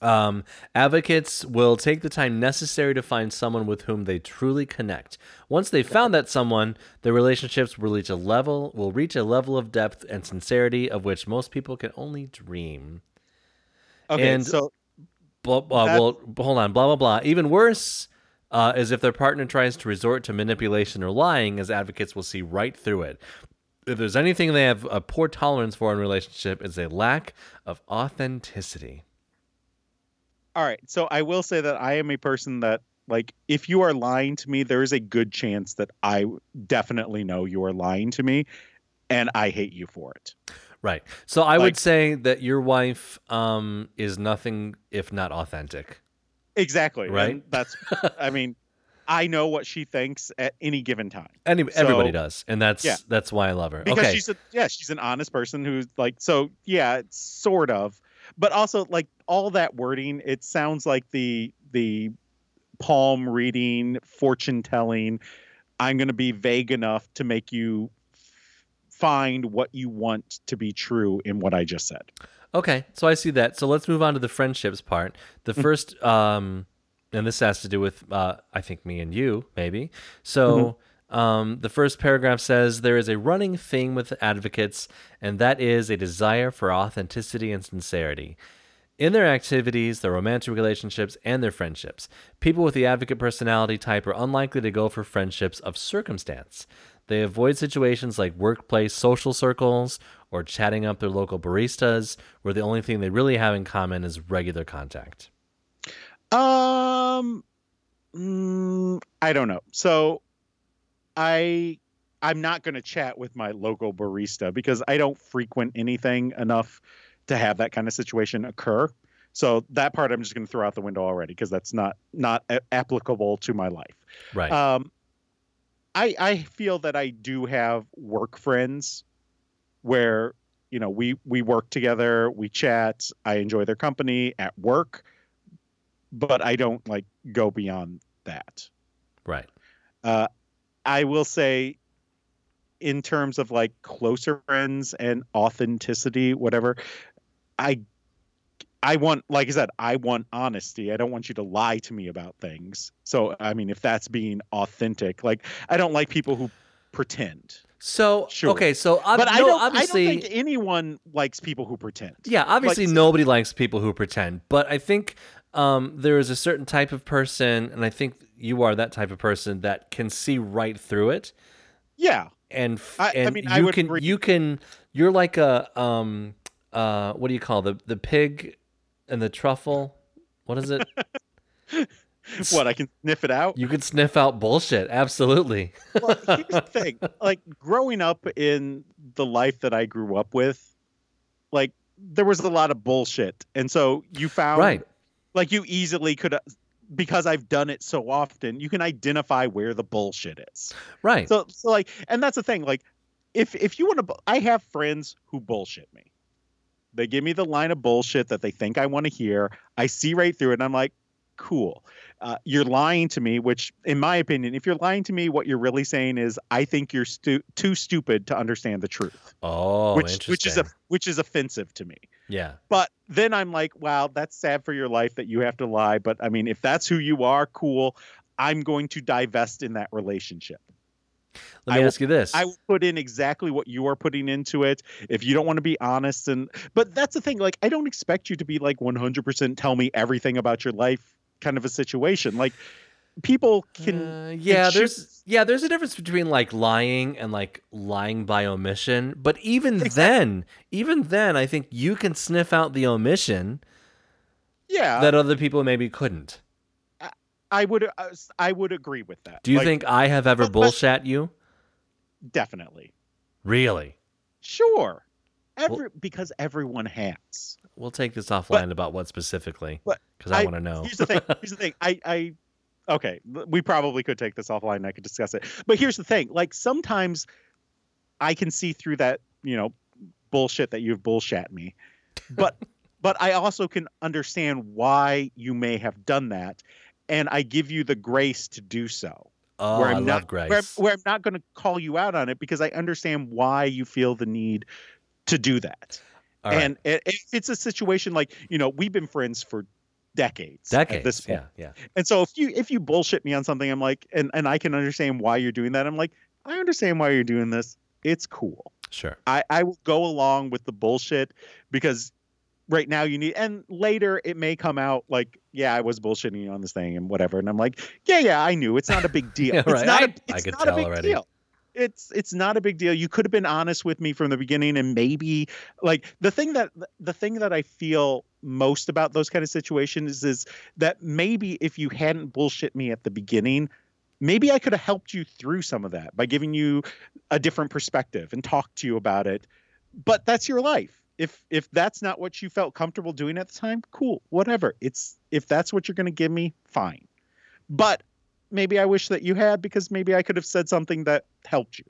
um, advocates will take the time necessary to find someone with whom they truly connect. Once they've found that someone, their relationships will reach a level will reach a level of depth and sincerity of which most people can only dream. okay And- so Blah, uh, well, hold on, blah blah blah. Even worse uh, is if their partner tries to resort to manipulation or lying, as advocates will see right through it. If there's anything they have a poor tolerance for in a relationship, it's a lack of authenticity. all right so i will say that i am a person that like if you are lying to me there is a good chance that i definitely know you are lying to me and i hate you for it Right. So I would say that your wife um, is nothing if not authentic. Exactly Right. and that's i mean (laughs) i know what she thinks at any given time Any, everybody does, and that's Yeah. that's why I love her. because okay. she's a yeah she's an honest person who's like so yeah it's sort of but also like all that wording it sounds like the the palm reading fortune telling i'm going to be vague enough to make you find what you want to be true in what i just said Okay, so I see that. So let's move on to the friendships part. The first, um, and this has to do with, uh, I think, me and you, maybe. So um, the first paragraph says there is a running theme with advocates, and that is a desire for authenticity and sincerity. In their activities, their romantic relationships, and their friendships, people with the advocate personality type are unlikely to go for friendships of circumstance. They avoid situations like workplace social circles or chatting up their local baristas, where the only thing they really have in common is regular contact. Um, mm, I don't know. So, I I'm not going to chat with my local barista because I don't frequent anything enough to have that kind of situation occur. So that part I'm just going to throw out the window already because that's not not a- applicable to my life. Right. Um, I I feel that I do have work friends where you know we we work together, we chat, I enjoy their company at work, but I don't like go beyond that. right. Uh, I will say, in terms of like closer friends and authenticity, whatever, I I want, like I said, I want honesty. I don't want you to lie to me about things. So, I mean, if that's being authentic, like I don't like people who pretend. So Sure. okay, so ob- But I don't. obviously, I don't think anyone likes people who pretend. Yeah, obviously Like- nobody likes people who pretend, but I think um, there is a certain type of person, and I think you are that type of person that can see right through it, Yeah. and f- I- I and mean, you I would can agree. you can you're like a um uh what do you call the the pig and the truffle? What is it? (laughs) What I can sniff it out. You can sniff out bullshit. Absolutely. well, here's the (laughs) thing. Like growing up in the life that I grew up with, like there was a lot of bullshit, and so you found Right. like you easily could because I've done it so often, you can identify where the bullshit is. Right. So, so like, and that's the thing. Like, if if you want to, I have friends who bullshit me. They give me the line of bullshit that they think I want to hear. I see right through it, and I'm like, cool. Uh, you're lying to me. Which, in my opinion, if you're lying to me, what you're really saying is, I think you're stu- too stupid to understand the truth. oh, which interesting. which is a which is offensive to me. yeah. But then I'm like, wow, that's sad for your life that you have to lie. But I mean, if that's who you are, cool. I'm going to divest in that relationship. Let I me will- ask you this. I put in exactly what you are putting into it. If you don't want to be honest, and but that's the thing. Like, I don't expect you to be like 100% tell me everything about your life, kind of a situation. Like, people can Uh, can yeah, choose- there's yeah, there's a difference between like lying and like lying by omission. But even Exactly. then, even then, I think you can sniff out the omission yeah that other people maybe couldn't. I would uh, I would agree with that. Do you Like, think I have ever but- but- bullshat you? definitely? Really? Sure. Every because everyone has. We'll take this offline about what specifically, because I, I- want to know. Here's the thing. Here's the thing. I, I, okay, we probably could take this offline. and I could discuss it. But here's the thing. Like sometimes, I can see through that, you know, bullshit that you've bullshat me, but, (laughs) but I also can understand why you may have done that, and I give you the grace to do so. oh, where I I'm love not, Grace. Where, where I'm not going to call you out on it because I understand why you feel the need to do that. Right. and it, it- it's a situation like you know we've been friends for decades at decades. this point yeah, yeah. and so if you if you bullshit me on something i'm like and, and i can understand why you're doing that i'm like i understand why you're doing this it's cool Sure. i i will go along with the bullshit because right now you need and later it may come out like yeah i was bullshitting you on this thing and whatever and i'm like yeah yeah i knew it's not a big (laughs) deal. Yeah, it's not I- a it's not a big already. deal. It's it's not a big deal. You could have been honest with me from the beginning and maybe like the thing that the thing that i feel most about those kind of situations is that maybe if you hadn't bullshit me at the beginning maybe i could have helped you through some of that by giving you a different perspective and talked to you about it but that's your life if if that's not what you felt comfortable doing at the time cool whatever it's if that's what you're going to give me fine but maybe i wish that you had because maybe i could have said something that helped you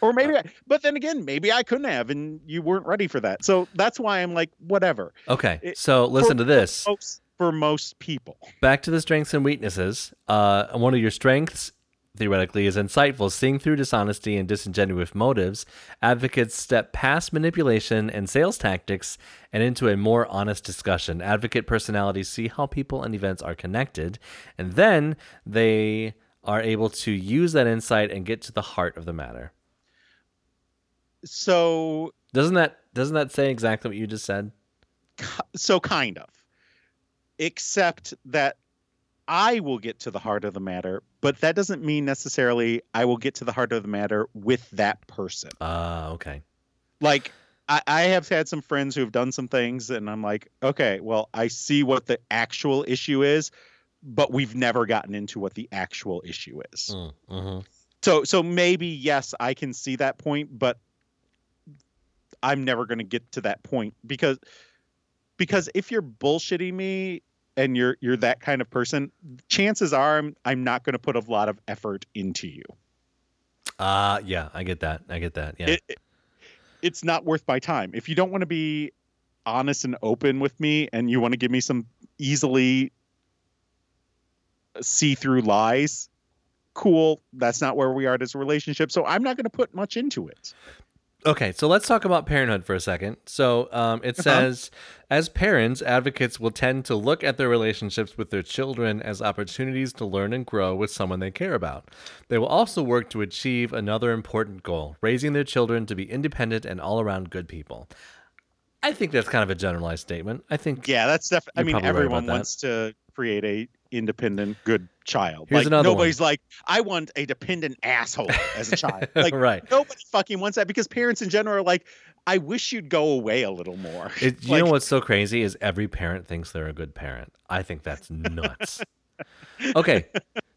or maybe I, but then again maybe i couldn't have and you weren't ready for that so that's why i'm like whatever Okay. It- so listen to this. most for most people Back to the strengths and weaknesses. Uh, one of your strengths, theoretically, is insightful. Seeing through dishonesty and disingenuous motives, advocates step past manipulation and sales tactics and into a more honest discussion. Advocate personalities see how people and events are connected, and then they are able to use that insight and get to the heart of the matter. so Doesn't that doesn't that say exactly what you just said? so kind of except that i will get to the heart of the matter but that doesn't mean necessarily i will get to the heart of the matter with that person Ah, okay. like I, I have had some friends who have done some things and i'm like okay well i see what the actual issue is but we've never gotten into what the actual issue is Mm, mhm. so so maybe yes i can see that point but i'm never going to get to that point because because if you're bullshitting me and you're you're that kind of person chances are i'm, I'm not going to put a lot of effort into you Ah, yeah, I get that. I get that. Yeah. it, it- it's not worth my time if you don't want to be honest and open with me and you want to give me some easily see through lies cool that's not where we are as a relationship so i'm not going to put much into it Okay, so let's talk about parenthood for a second. So um, it Uh-huh. says, as parents, advocates will tend to look at their relationships with their children as opportunities to learn and grow with someone they care about. They will also work to achieve another important goal raising their children to be independent and all around good people. I think that's kind of a generalized statement. I think. Yeah, that's definitely. I mean, right everyone that. wants to create a independent, good child. Here's like another one. nobody's like, I want a dependent asshole as a child. (laughs) Like right. nobody fucking wants that because parents in general are like, I wish you'd go away a little more. It, (laughs) you Like, know what's so crazy is every parent thinks they're a good parent. I think that's (laughs) nuts. Okay,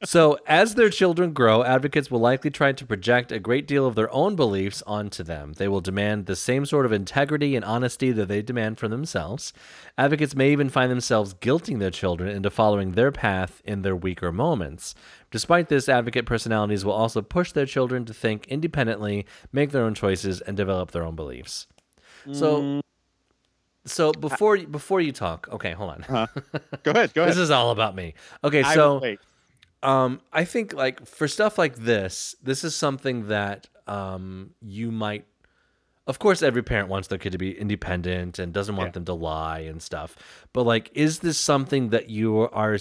so as their children grow, advocates will likely try to project a great deal of their own beliefs onto them. They will demand the same sort of integrity and honesty that they demand for themselves. Advocates may even find themselves guilting their children into following their path in their weaker moments. Despite this, advocate personalities will also push their children to think independently, make their own choices, and develop their own beliefs. So, mm. So before you- before you talk, okay, hold on. Huh? (laughs) Go ahead. Go ahead. This is all about me. Okay, so wait. um, I think like for stuff like this, this is something that um you might. Of course, every parent wants their kid to be independent and doesn't want Yeah. them to lie and stuff. But like, is this something that you are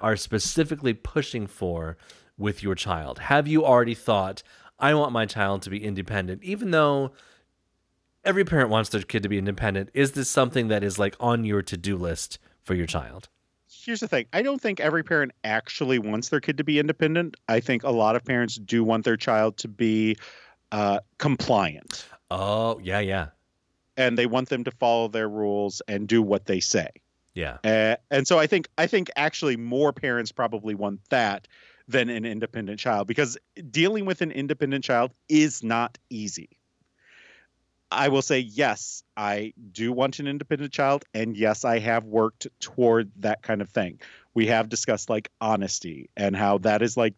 are specifically pushing for with your child? Have you already thought, I want my child to be independent, even though every parent wants their kid to be independent? Is this something that is like on your to do list for your child? here's the thing. I don't think every parent actually wants their kid to be independent. I think a lot of parents do want their child to be uh, compliant, Oh, yeah, yeah. and they want them to follow their rules and do what they say. Yeah. Uh, and so I think I think actually more parents probably want that than an independent child because dealing with an independent child is not easy. I will say yes, I do want an independent child and yes, I have worked toward that kind of thing. We have discussed like honesty and how that is like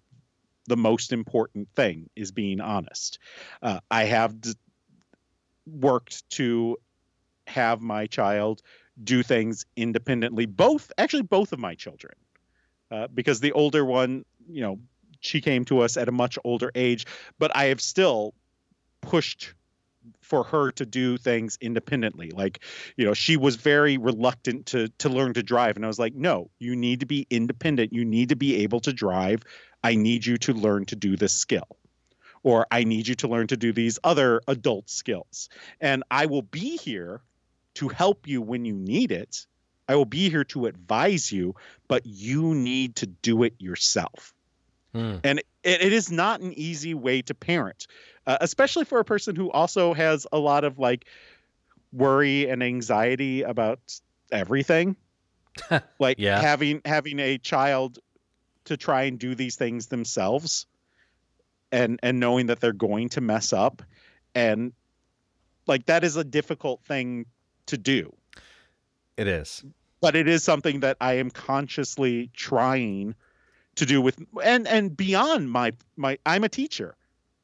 the most important thing is being honest. Uh, I have d- worked to have my child do things independently both actually both of my children uh, because the older one you know she came to us at a much older age but i have still pushed for her to do things independently. Like you know she was very reluctant to to learn to drive. And i was like no you need to be independent. You need to be able to drive. I need you to learn to do this skill. Or i need you to learn to do these other adult skills. And i will be here to help you when you need it. I will be here to advise you, but you need to do it yourself. Hmm. And it, it is not an easy way to parent, uh, especially for a person who also has a lot of like worry and anxiety about everything. (laughs) like Yeah. having having a child to try and do these things themselves and and knowing that they're going to mess up and like that is a difficult thing to do It is. but it is something that I am consciously trying to do with and and beyond my my I'm a teacher.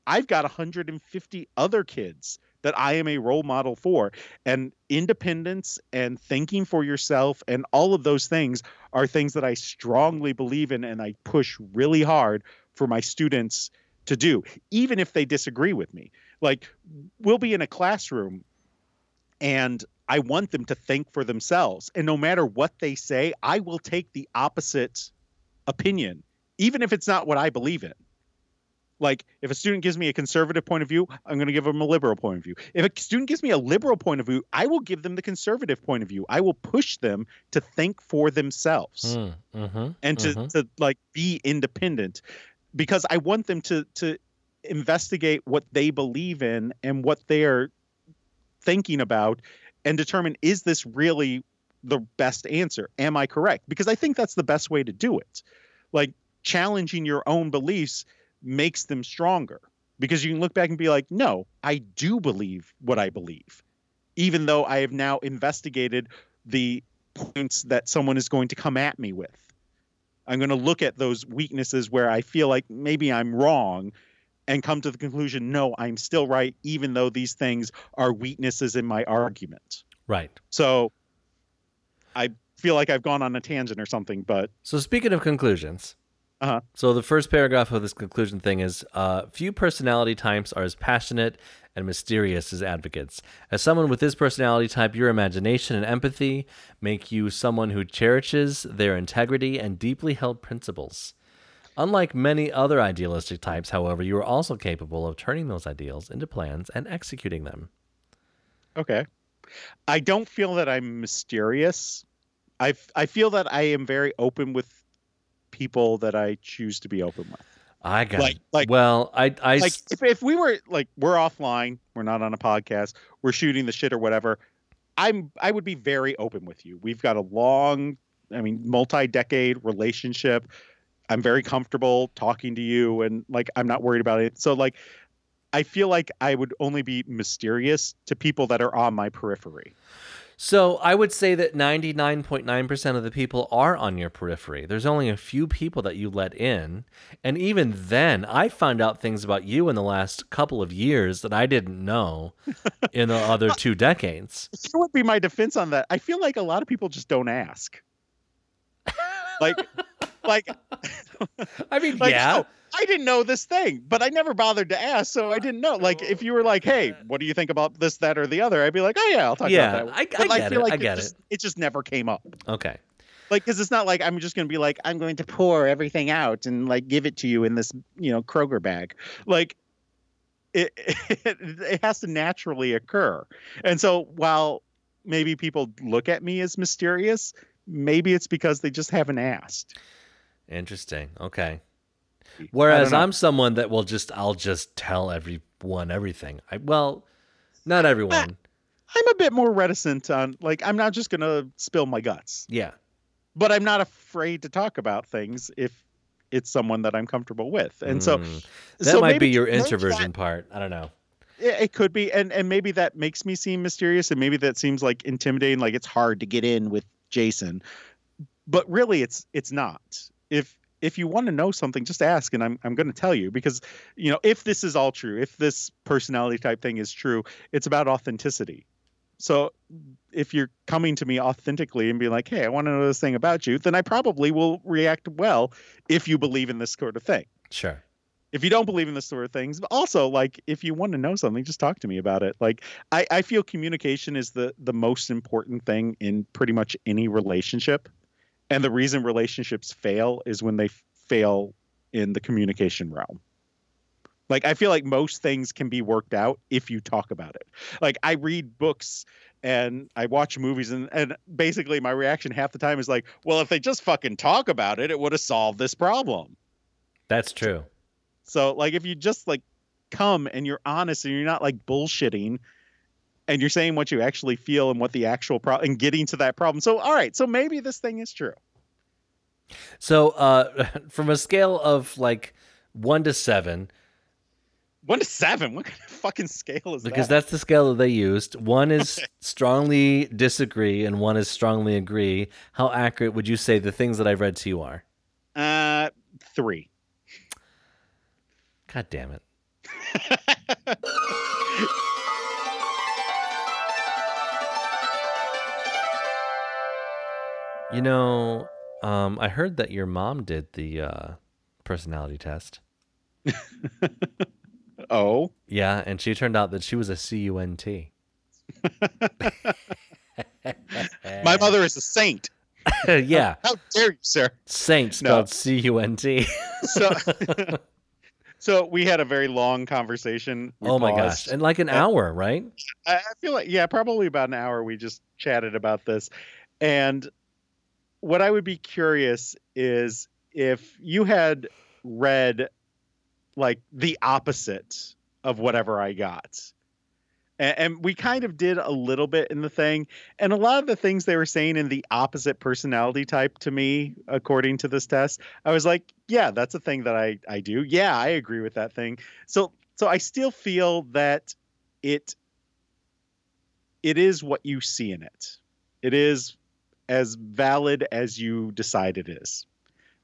I've got 150 other kids that I am a role model for and independence and thinking for yourself and all of those things are things that I strongly believe in and I push really hard for my students to do even if they disagree with me. Like we'll be in a classroom and I want them to think for themselves. And no matter what they say, I will take the opposite opinion, even if it's not what I believe in. Like, if a student gives me a conservative point of view, I'm going to give them a liberal point of view. If a student gives me a liberal point of view, I will give them the conservative point of view. I will push them to think for themselves Mm, mm-hmm. and to, Mhm. to like be independent because I want them to to investigate what they believe in and what they are thinking about and determine is this really the best answer? Am I correct? Because I think that's the best way to do it. Like challenging your own beliefs makes them stronger because you can look back and be like, no, I do believe what I believe, even though I have now investigated the points that someone is going to come at me with. I'm going to look at those weaknesses where I feel like maybe I'm wrong and come to the conclusion, no, I'm still right, even though these things are weaknesses in my argument. Right. So I feel like I've gone on a tangent or something, but So speaking of conclusions, Uh-huh. so the first paragraph of this conclusion thing is: uh, few personality types are as passionate and mysterious as advocates. As someone with this personality type, your imagination and empathy make you someone who cherishes their integrity and deeply held principles. Unlike many other idealistic types, however, you are also capable of turning those ideals into plans and executing them. okay. I don't feel that I'm mysterious. I I feel that I am very open with people that I choose to be open with. I got Like- like- well, I I like if, if we were like we're offline we're not on a podcast we're shooting the shit or whatever i'm i would be very open with you. We've got a long i mean multi-decade relationship. I'm very comfortable talking to you and like i'm not worried about it. So like i feel like i would only be mysterious to people that are on my periphery So I would say that 99.9% of the people are on your periphery. There's only a few people that you let in. And even then, I found out things about you in the last couple of years that I didn't know (laughs) in the other two decades. here would be my defense on that i feel like a lot of people just don't ask like like I mean, (laughs) Like, yeah. oh, I didn't know this thing, but I never bothered to ask, so I didn't know. Like, if oh, you were like, "Hey, what do you think about this, that, or the other?" I'd be like, "Oh yeah, I'll talk Yeah, about that." I- But I get feel it, like I get just, it just never came up. Okay. Like, because it's not like I'm just gonna be like, "I'm going to pour everything out and like give it to you in this, you know, Kroger bag." Like, it it, (laughs) it has to naturally occur. And so while maybe people look at me as mysterious, maybe it's because they just haven't asked. Interesting. Okay. Whereas. I'm someone that will just I'll just tell everyone everything. I well, not everyone. (laughs) I'm a bit more reticent on like I'm not just gonna spill my guts, Yeah. but I'm not afraid to talk about things if it's someone that I'm comfortable with. And so Mm. that so might be your maybe that- introversion part. I don't know. Yeah, it could be, and and maybe that makes me seem mysterious, and maybe that seems like intimidating, like it's hard to get in with Jason. But really, it's it's not. If if you want to know something, just ask, and I'm I'm going to tell you because you know if this is all true, if this personality type thing is true, it's about authenticity. So if you're coming to me authentically and be like, "Hey, I want to know this thing about you," then I probably will react well if you believe in this sort of thing Sure. if you don't believe in this sort of things but also like if you want to know something just talk to me about it like i, I feel communication is the the most important thing in pretty much any relationship and the reason relationships fail is when they fail in the communication realm. Like i feel like most things can be worked out if you talk about it. Like i read books and i watch movies and, and basically my reaction half the time is like well if they just fucking talk about it it would have solved this problem. That's true. so like if you just like come and you're honest and you're not like bullshitting and you're saying what you actually feel and what the actual problem and getting to that problem. So all right, so maybe this thing is true. So, uh, (laughs) from a scale of like one to seven, One to seven. What kind of fucking scale is because that? Because that's the scale that they used. One is (laughs) strongly disagree, and one is strongly agree. How accurate would you say the things that I've read to you are? uh three. God damn it. (laughs) You know, um, I heard that your mom did the uh, personality test. (laughs) Oh. Yeah, and she turned out that she was a CUNT. (laughs) My mother is a saint. (laughs) yeah, How dare you, sir? saint No. spelled C U N T. So So we had a very long conversation. We Oh my paused. gosh. And like an hour, right? I feel like yeah, probably about an hour we just chatted about this. And what I would be curious is if you had read like the opposite of whatever I got. And, and we kind of did a little bit in the thing. And a lot of the things they were saying in the opposite personality type to me, according to this test, I was like, yeah, that's a thing that I, I do. Yeah, I agree with that thing. So so I still feel that it it is what you see in it. It is as valid as you decide it is.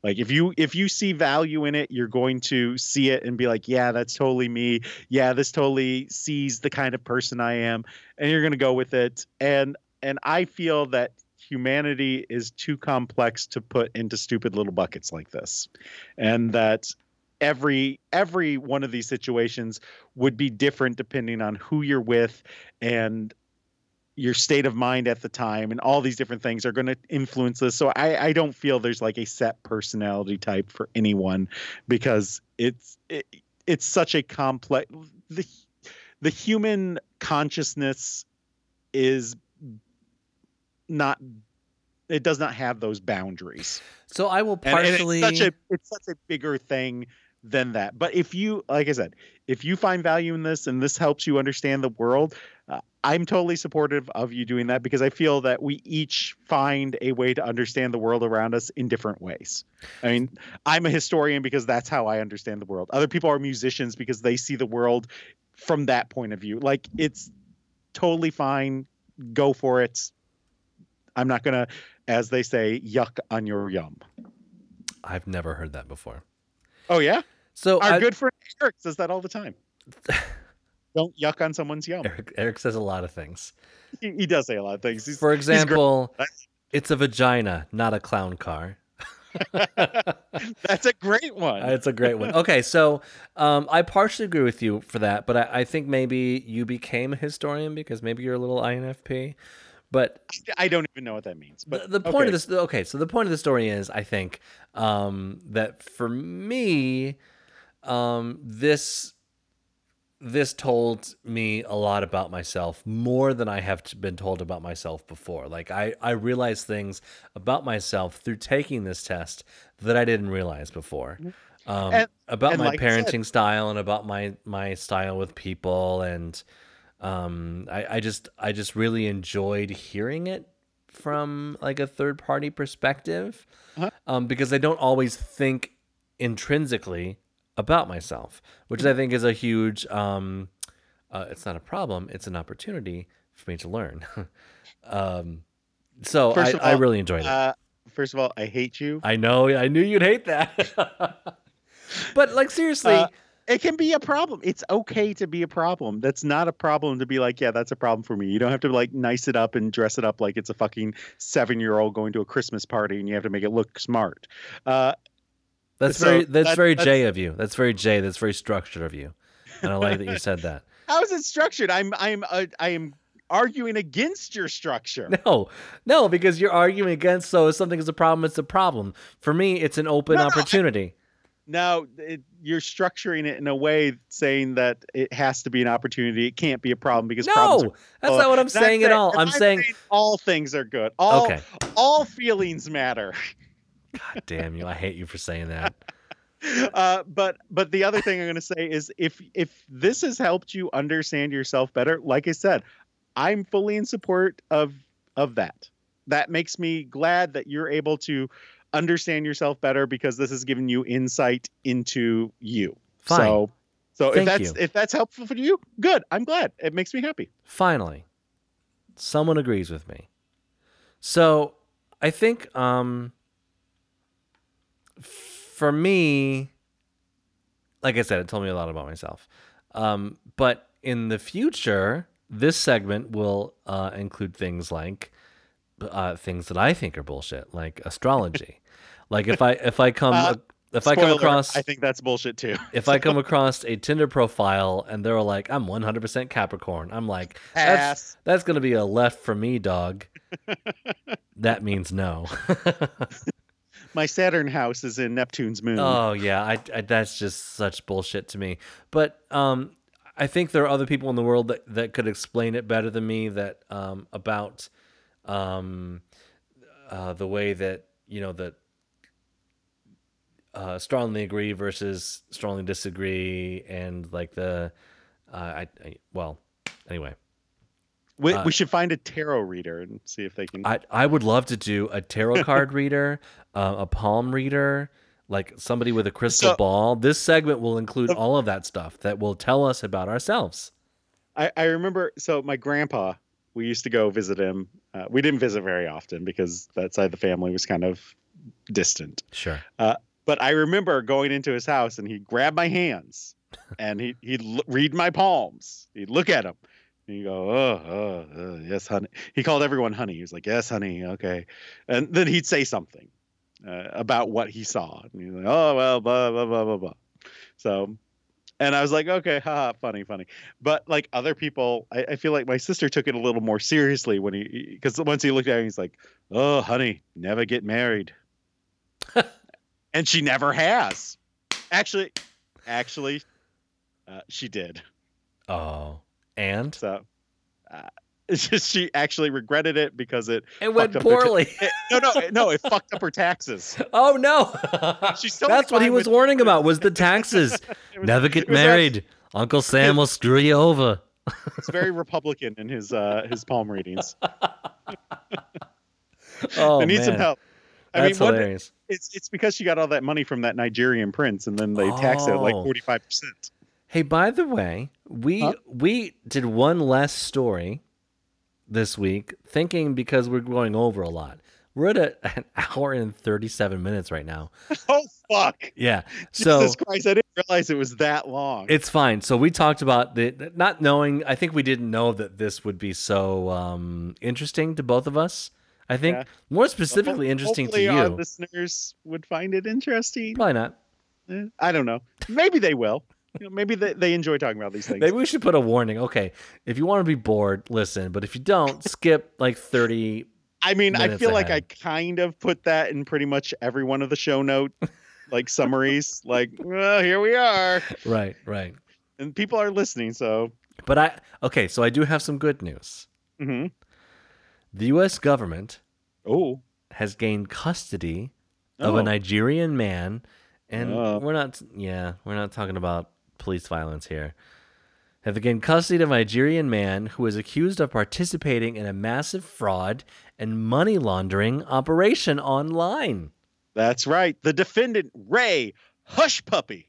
Like if you if you see value in it, you're going to see it and be like, yeah, that's totally me. Yeah, this totally sees the kind of person I am, and you're going to go with it. And and I feel that humanity is too complex to put into stupid little buckets like this. And that every every one of these situations would be different depending on who you're with and your state of mind at the time and all these different things are going to influence this so I, I don't feel there's like a set personality type for anyone because it's it, it's such a complex the the human consciousness is not it does not have those boundaries So I will and, and partially. it's such a it's such a bigger thing than that. But if you, like I said, if you find value in this and this helps you understand the world, I'm totally supportive of you doing that because I feel that we each find a way to understand the world around us in different ways. I mean, I'm a historian because that's how I understand the world. Other people are musicians because they see the world from that point of view. Like it's totally fine. Go for it. I'm not gonna, as they say, yuck on your yum. I've never heard that before. Oh yeah. So Our I, good friend Eric says that all the time. (laughs) Don't yuck on someone's yum. Eric, Eric says a lot of things. He, he does say a lot of things. He's, For example, (laughs) it's a vagina, not a clown car. that's a great one. It's a great one. Okay, so um, I partially agree with you for that, but I, I think maybe you became a historian because maybe you're a little INFP. But I don't even know what that means. the, But the point okay. of this, okay, so the point of the story is, I think um, that for me, um, this this told me a lot about myself, more than I have been told about myself before. Like I, I realized things about myself through taking this test that I didn't realize before. Um, And- about and my like I said- parenting style and about my my style with people and um I, I just I just really enjoyed hearing it from like a third party perspective Uh-huh. um, because I don't always think intrinsically about myself, which I think is a huge. Um, uh, it's not a problem; it's an opportunity for me to learn. (laughs) um, so I, of I really enjoyed it. Uh, first of all, I hate you. I know, I knew you'd hate that. (laughs) but like seriously, Uh, it can be a problem. It's okay to be a problem. That's not a problem to be like, yeah, that's a problem for me. You don't have to like nice it up and dress it up like it's a fucking seven year old going to a Christmas party and you have to make it look smart. Uh, that's so very that's that- very that's- Jay of you. That's very Jay. That's very structured of you, and I like that you (laughs) said that. how is it structured? I'm I'm uh, I am arguing against your structure. No, no, because you're arguing against. So if something is a problem, it's a problem. For me, it's an open No, no, I- opportunity. Now it, you're structuring it in a way saying that it has to be an opportunity. It can't be a problem because problems no, that's not what I'm Not saying at all. I'm saying, all things are good. All okay. all feelings matter. God damn you! I hate you for saying that. (laughs) uh, but but the other thing I'm going to say is if if this has helped you understand yourself better, like I said, I'm fully in support of of that. That makes me glad that you're able to understand yourself better because this has given you insight into you. Fine. So so Thank if that's you. if that's helpful for you, good. I'm glad. It makes me happy. Finally, someone agrees with me. So I think um, for me, like I said, it told me a lot about myself. Um, but in the future, this segment will uh, include things like uh, things that I think are bullshit, like astrology. (laughs) like if I if I come Uh, if I come across I think that's bullshit too. (laughs) if I come (laughs) across a Tinder profile and they're like, I'm 100% Capricorn, I'm like, that's Pass. that's gonna be a left for me, dog. that means no. My Saturn house is in Neptune's moon. oh yeah, I, I that's just such bullshit to me. But um, I think there are other people in the world that, that could explain it better than me. That um, about um, uh, the way that you know that uh, strongly agree versus strongly disagree, and like the uh, I, I well anyway. We, uh, we should find a tarot reader and see if they can. I I would love to do a tarot (laughs) card reader, uh, a palm reader, like somebody with a crystal So- ball. This segment will include all of that stuff that will tell us about ourselves. I, I remember so my grandpa we used to go visit him uh, we didn't visit very often because that side of the family was kind of distant Sure. but i remember going into his house and he'd grab my hands (laughs) and he, he'd l- read my palms he'd look at them and he'd go oh, oh, oh yes honey he called everyone honey he was like yes honey okay and then he'd say something uh, about what he saw and he's like oh well blah blah blah blah blah so and I was like, okay, haha, funny, funny. But like other people, I, I feel like my sister took it a little more seriously when he, because once he looked at me, he's like, oh, honey, never get married. (laughs) and she never has. Actually, actually, uh, she did. Oh, and So uh, (laughs) it's just she actually regretted it because it, it went her ta- poorly. it- no, no, (laughs) no, it fucked up her taxes. oh no! That's what he was with- warning about. Was the (laughs) taxes? Was- Never get it married. Uncle Sam will screw you over. It's very Republican in his uh, his palm readings. Oh I need man, some help. I That's mean, what, hilarious. it's it's because she got all that money from that Nigerian prince, and then they taxed it like Oh. forty five percent. Hey, by the way, we Huh? we did one less story this week, thinking because we're going over a lot. We're at a, an (laughs) hour and thirty-seven minutes right now. (laughs) Oh fuck! Yeah, (laughs) so Jesus Christ! I didn't realize it was that long. it's fine. So we talked about the not knowing. I think we didn't know that this would be so um, interesting to both of us. I think Yeah. more specifically interesting to Hopefully Our you. listeners would find it interesting. Probably not. Eh, I don't know. Maybe they will. You know, maybe they, they enjoy talking about these things. Maybe we should put a warning. Okay, if you want to be bored, listen. But if you don't, (laughs) skip like thirty. I mean, I feel like I kind of put that in pretty much every one of the show note, (laughs) like summaries. like, well, here we are. Right, right. and people are listening. So, But I okay, so I do have some good news. mhm. The U.S. government oh, has gained custody of a Oh. Nigerian man, and Oh. we're not. Yeah, we're not talking about police violence here. Have gained custody of a Nigerian man who is accused of participating in a massive fraud and money laundering operation online. that's right. The defendant Ray Hush Puppy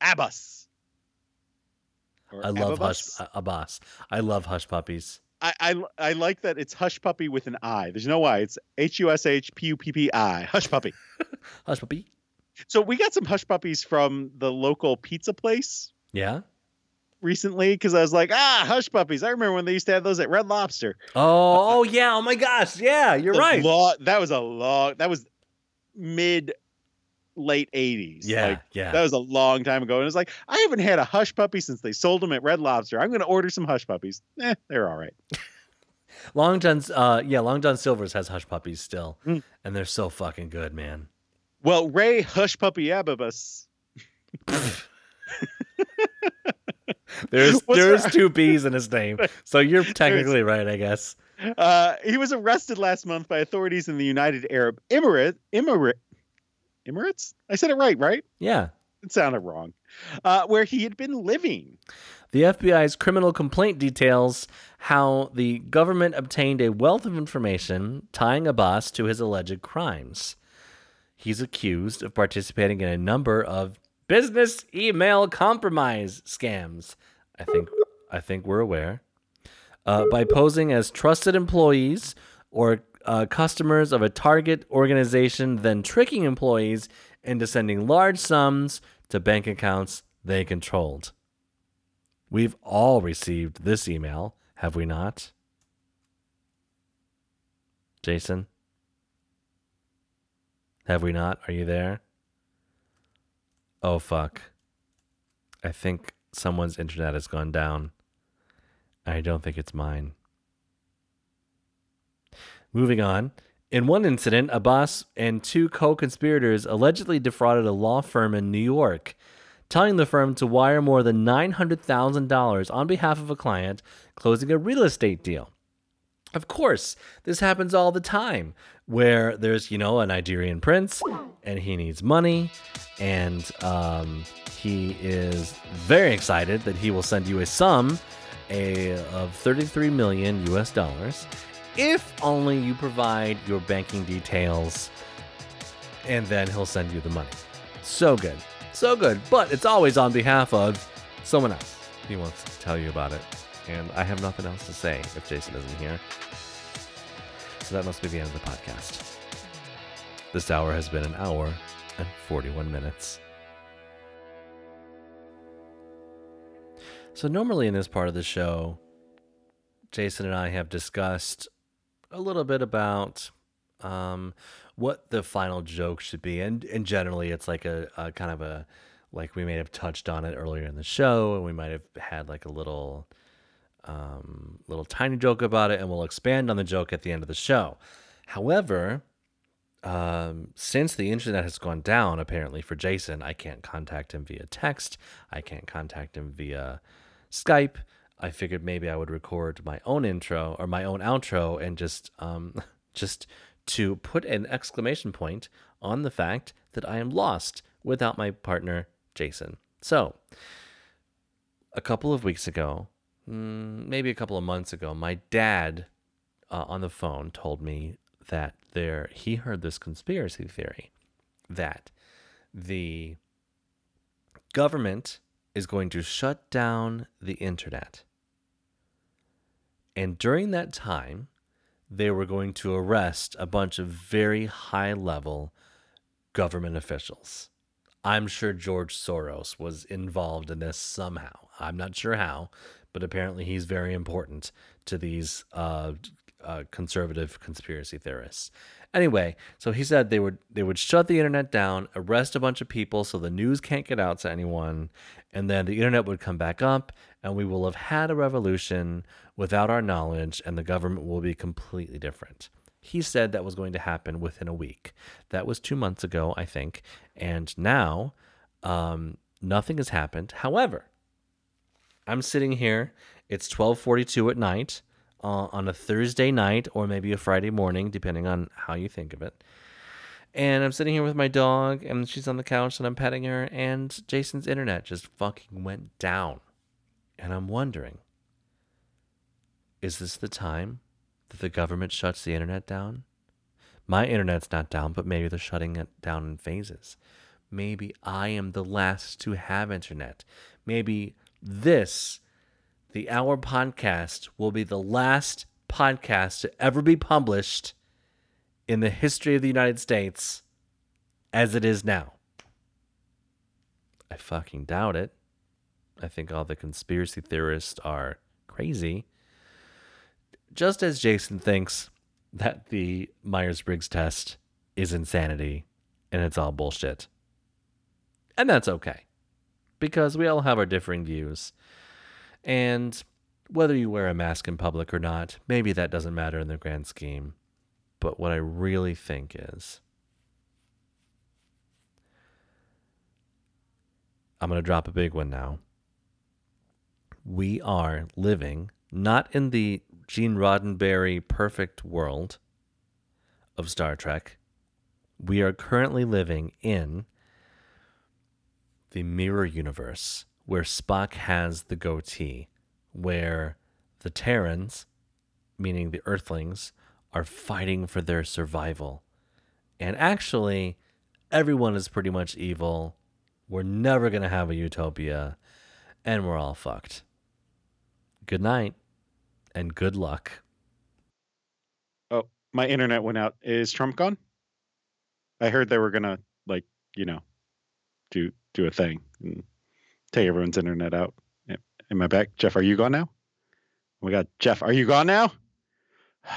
Abbas. Or I love Hush Ababus. uh, Abbas. I love Hush puppies. I, I I like that it's Hush Puppy with an I. There's no Y. It's H U S H P U P P I. Hush Puppy. (laughs) Hush puppy. So we got some Hush Puppies from the local pizza place Yeah. recently because I was like, ah, Hush Puppies. I remember when they used to have those at Red Lobster. Oh, oh yeah. Oh my gosh. Yeah, you're The right. lo- that was a long. That was mid late 80s. Yeah, Like, yeah. That was a long time ago. And it's like, I haven't had a hush puppy since they sold them at Red Lobster. I'm going to order some hush puppies. Eh, they're all right. Long John's uh yeah, Long John Silver's has hush puppies still. Mm. And they're so fucking good, man. Well, Ray Hush Puppy Ababus. There's What's there's two B's in his name. So you're technically right, I guess. Uh, he was arrested last month by authorities in the United Arab Emirate. Emirate. Emirates? I said it right, right? Yeah. It sounded wrong. Uh, where he had been living. The FBI's criminal complaint details how the government obtained a wealth of information tying Abbas to his alleged crimes. He's accused of participating in a number of business email compromise scams. I think I think we're aware. Uh, by posing as trusted employees or uh, customers of a target organization, then tricking employees into sending large sums to bank accounts they controlled. We've all received this email, have we not? Jason? Have we not? Are you there? Oh, fuck. I think someone's internet has gone down. I don't think it's mine. Moving on. In one incident, Abbas and two co conspirators allegedly defrauded a law firm in New York, telling the firm to wire more than $900,000 on behalf of a client closing a real estate deal. Of course, this happens all the time where there's, you know, a Nigerian prince and he needs money and um, he is very excited that he will send you a sum a, of 33 million US dollars if only you provide your banking details and then he'll send you the money. So good. So good. But it's always on behalf of someone else. He wants to tell you about it. And I have nothing else to say if Jason isn't here. So that must be the end of the podcast. This hour has been an hour and 41 minutes. So, normally in this part of the show, Jason and I have discussed a little bit about um, what the final joke should be, and and generally it's like a, a kind of a like we may have touched on it earlier in the show, and we might have had like a little um, little tiny joke about it, and we'll expand on the joke at the end of the show. However, um, since the internet has gone down, apparently for Jason, I can't contact him via text. I can't contact him via Skype. I figured maybe I would record my own intro or my own outro and just um, (laughs) just to put an exclamation point on the fact that I am lost without my partner Jason. So, a couple of weeks ago, mm, maybe a couple of months ago, my dad uh, on the phone told me that there he heard this conspiracy theory that the government is going to shut down the internet. And during that time, they were going to arrest a bunch of very high level government officials. I'm sure George Soros was involved in this somehow. I'm not sure how, but apparently he's very important to these uh, uh, conservative conspiracy theorists. Anyway, so he said they would they would shut the internet down, arrest a bunch of people so the news can't get out to anyone, and then the internet would come back up, and we will have had a revolution without our knowledge, and the government will be completely different. He said that was going to happen within a week. That was two months ago, I think, and now um, nothing has happened. However, I'm sitting here. It's 12:42 at night uh, on a Thursday night or maybe a Friday morning, depending on how you think of it. And I'm sitting here with my dog, and she's on the couch, and I'm petting her, and Jason's internet just fucking went down. And I'm wondering is this the time that the government shuts the internet down? My internet's not down, but maybe they're shutting it down in phases. Maybe I am the last to have internet. Maybe this, the Hour podcast, will be the last podcast to ever be published in the history of the United States as it is now. I fucking doubt it. I think all the conspiracy theorists are crazy. Just as Jason thinks that the Myers Briggs test is insanity and it's all bullshit. And that's okay because we all have our differing views. And whether you wear a mask in public or not, maybe that doesn't matter in the grand scheme. But what I really think is I'm going to drop a big one now. We are living not in the Gene Roddenberry perfect world of Star Trek. We are currently living in the mirror universe where Spock has the goatee, where the Terrans, meaning the Earthlings, are fighting for their survival. And actually, everyone is pretty much evil. We're never going to have a utopia, and we're all fucked. Good night, and good luck. Oh, my internet went out. Is Trump gone? I heard they were gonna like, you know, do do a thing and take everyone's internet out. Am I back? Jeff, are you gone now? Oh my god, Jeff, are you gone now? (sighs)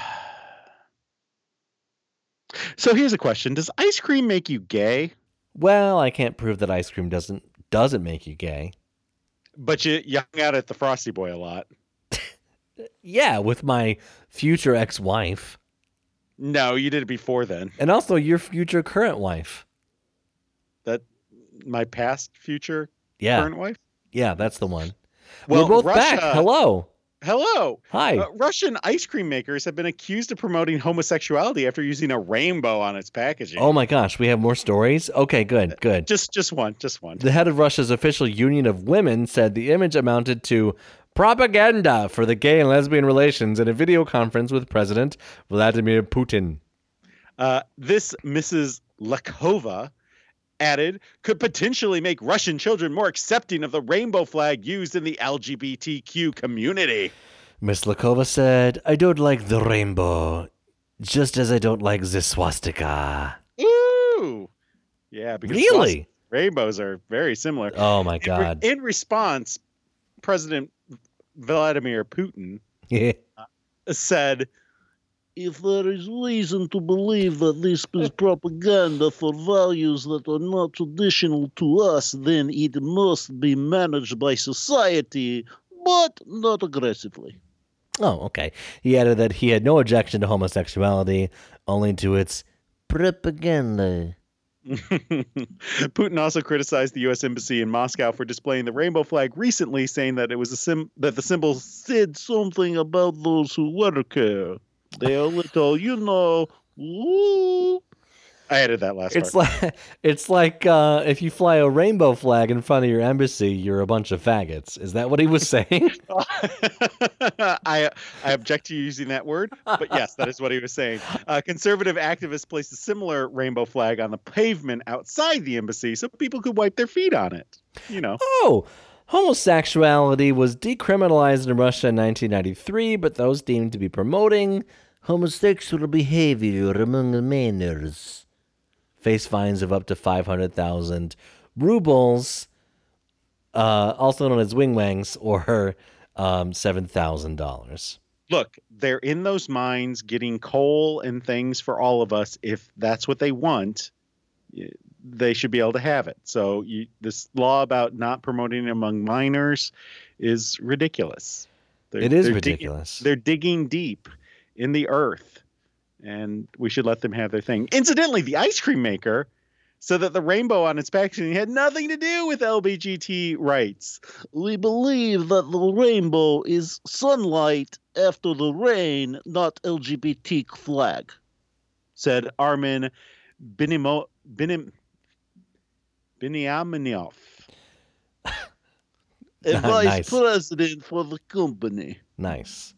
So here's a question: Does ice cream make you gay? Well, I can't prove that ice cream doesn't doesn't make you gay. But you, you hung out at the Frosty Boy a lot. (laughs) Yeah, with my future ex-wife No, you did it before then. and also your future current wife. My past, future, Yeah. current wife. Yeah, that's the one. Well, We're both Russia- back. Hello. Hello. Hi. Uh, Russian ice cream makers have been accused of promoting homosexuality after using a rainbow on its packaging. oh my gosh, we have more stories? Okay, good, good. Just just one, just one. The head of Russia's official union of women said the image amounted to propaganda for the gay and lesbian relations in a video conference with President Vladimir Putin. Uh, this Mrs. Lakhova added could potentially make Russian children more accepting of the rainbow flag used in the LGBTQ community. Miss Lakhova said, I don't like the rainbow, just as I don't like the swastika. Ooh. Yeah, because Really? rainbows are very similar. Oh my In re- God. In response, President Vladimir Putin (laughs) uh, said, if there is reason to believe that this is (laughs) propaganda for values that are not traditional to us, then it must be managed by society, but not aggressively. Oh, okay. He added that he had no objection to homosexuality, only to its propaganda. (laughs) Putin also criticized the U.S. embassy in Moscow for displaying the rainbow flag recently, saying that it was a sim- that the symbol Said something about those who work here. They are little, you know. Ooh. I added that last It's part. like (laughs) it's like uh, if you fly a rainbow flag in front of your embassy, you're a bunch of faggots. Is that what he was (laughs) saying? (laughs) I I object to you using that word, but yes, that is what he was saying. Uh, conservative activists placed a similar rainbow flag on the pavement outside the embassy so people could wipe their feet on it. You know. oh, homosexuality was decriminalized in Russia in 1993, but those deemed to be promoting homosexual behavior among minors face fines of up to 500,000 rubles, uh, also known as wingwangs, or um, $7,000. look, they're in those mines getting coal and things for all of us. If that's what they want, they should be able to have it. So you, this law about not promoting it among minors is ridiculous. They're- It is they're digging- ridiculous. they're digging deep in the earth, and we should let them have their thing. Incidentally, the ice cream maker so that the rainbow on its packaging had nothing to do with LBGT rights. We believe that the rainbow is sunlight after the rain, not LGBT flag. Said Armen Binimo Binim Beniaminov. A (laughs) Nice. vice president for the company. Nice.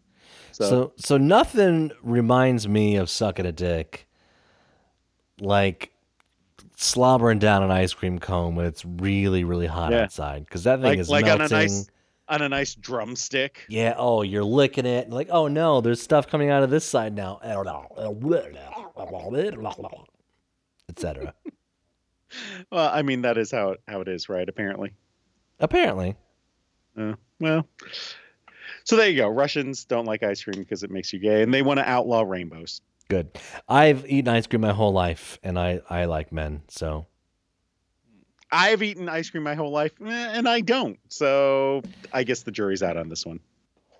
So, So so nothing reminds me of sucking a dick like slobbering down an ice cream cone when it's really really hot Yeah. outside because that thing like is like on melting. a nice on a nice drumstick. Yeah. Oh, you're licking it. Like, oh no, there's stuff coming out of this side now. (laughs) Etc. Well, I mean that is how how it is, right? Apparently. Apparently. Uh, well, so there you go. Russians don't like ice cream because it makes you gay, and they want to outlaw rainbows. Good. I've eaten ice cream my whole life, and I I like men. So I've eaten ice cream my whole life, eh, and I don't. So I guess the jury's out on this one.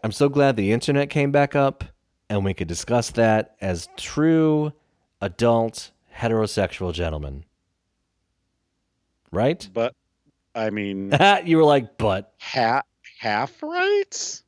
I'm so glad the internet came back up, and we could discuss that as true adult heterosexual gentlemen. Right? But I mean, (laughs) you were like, but half half rights.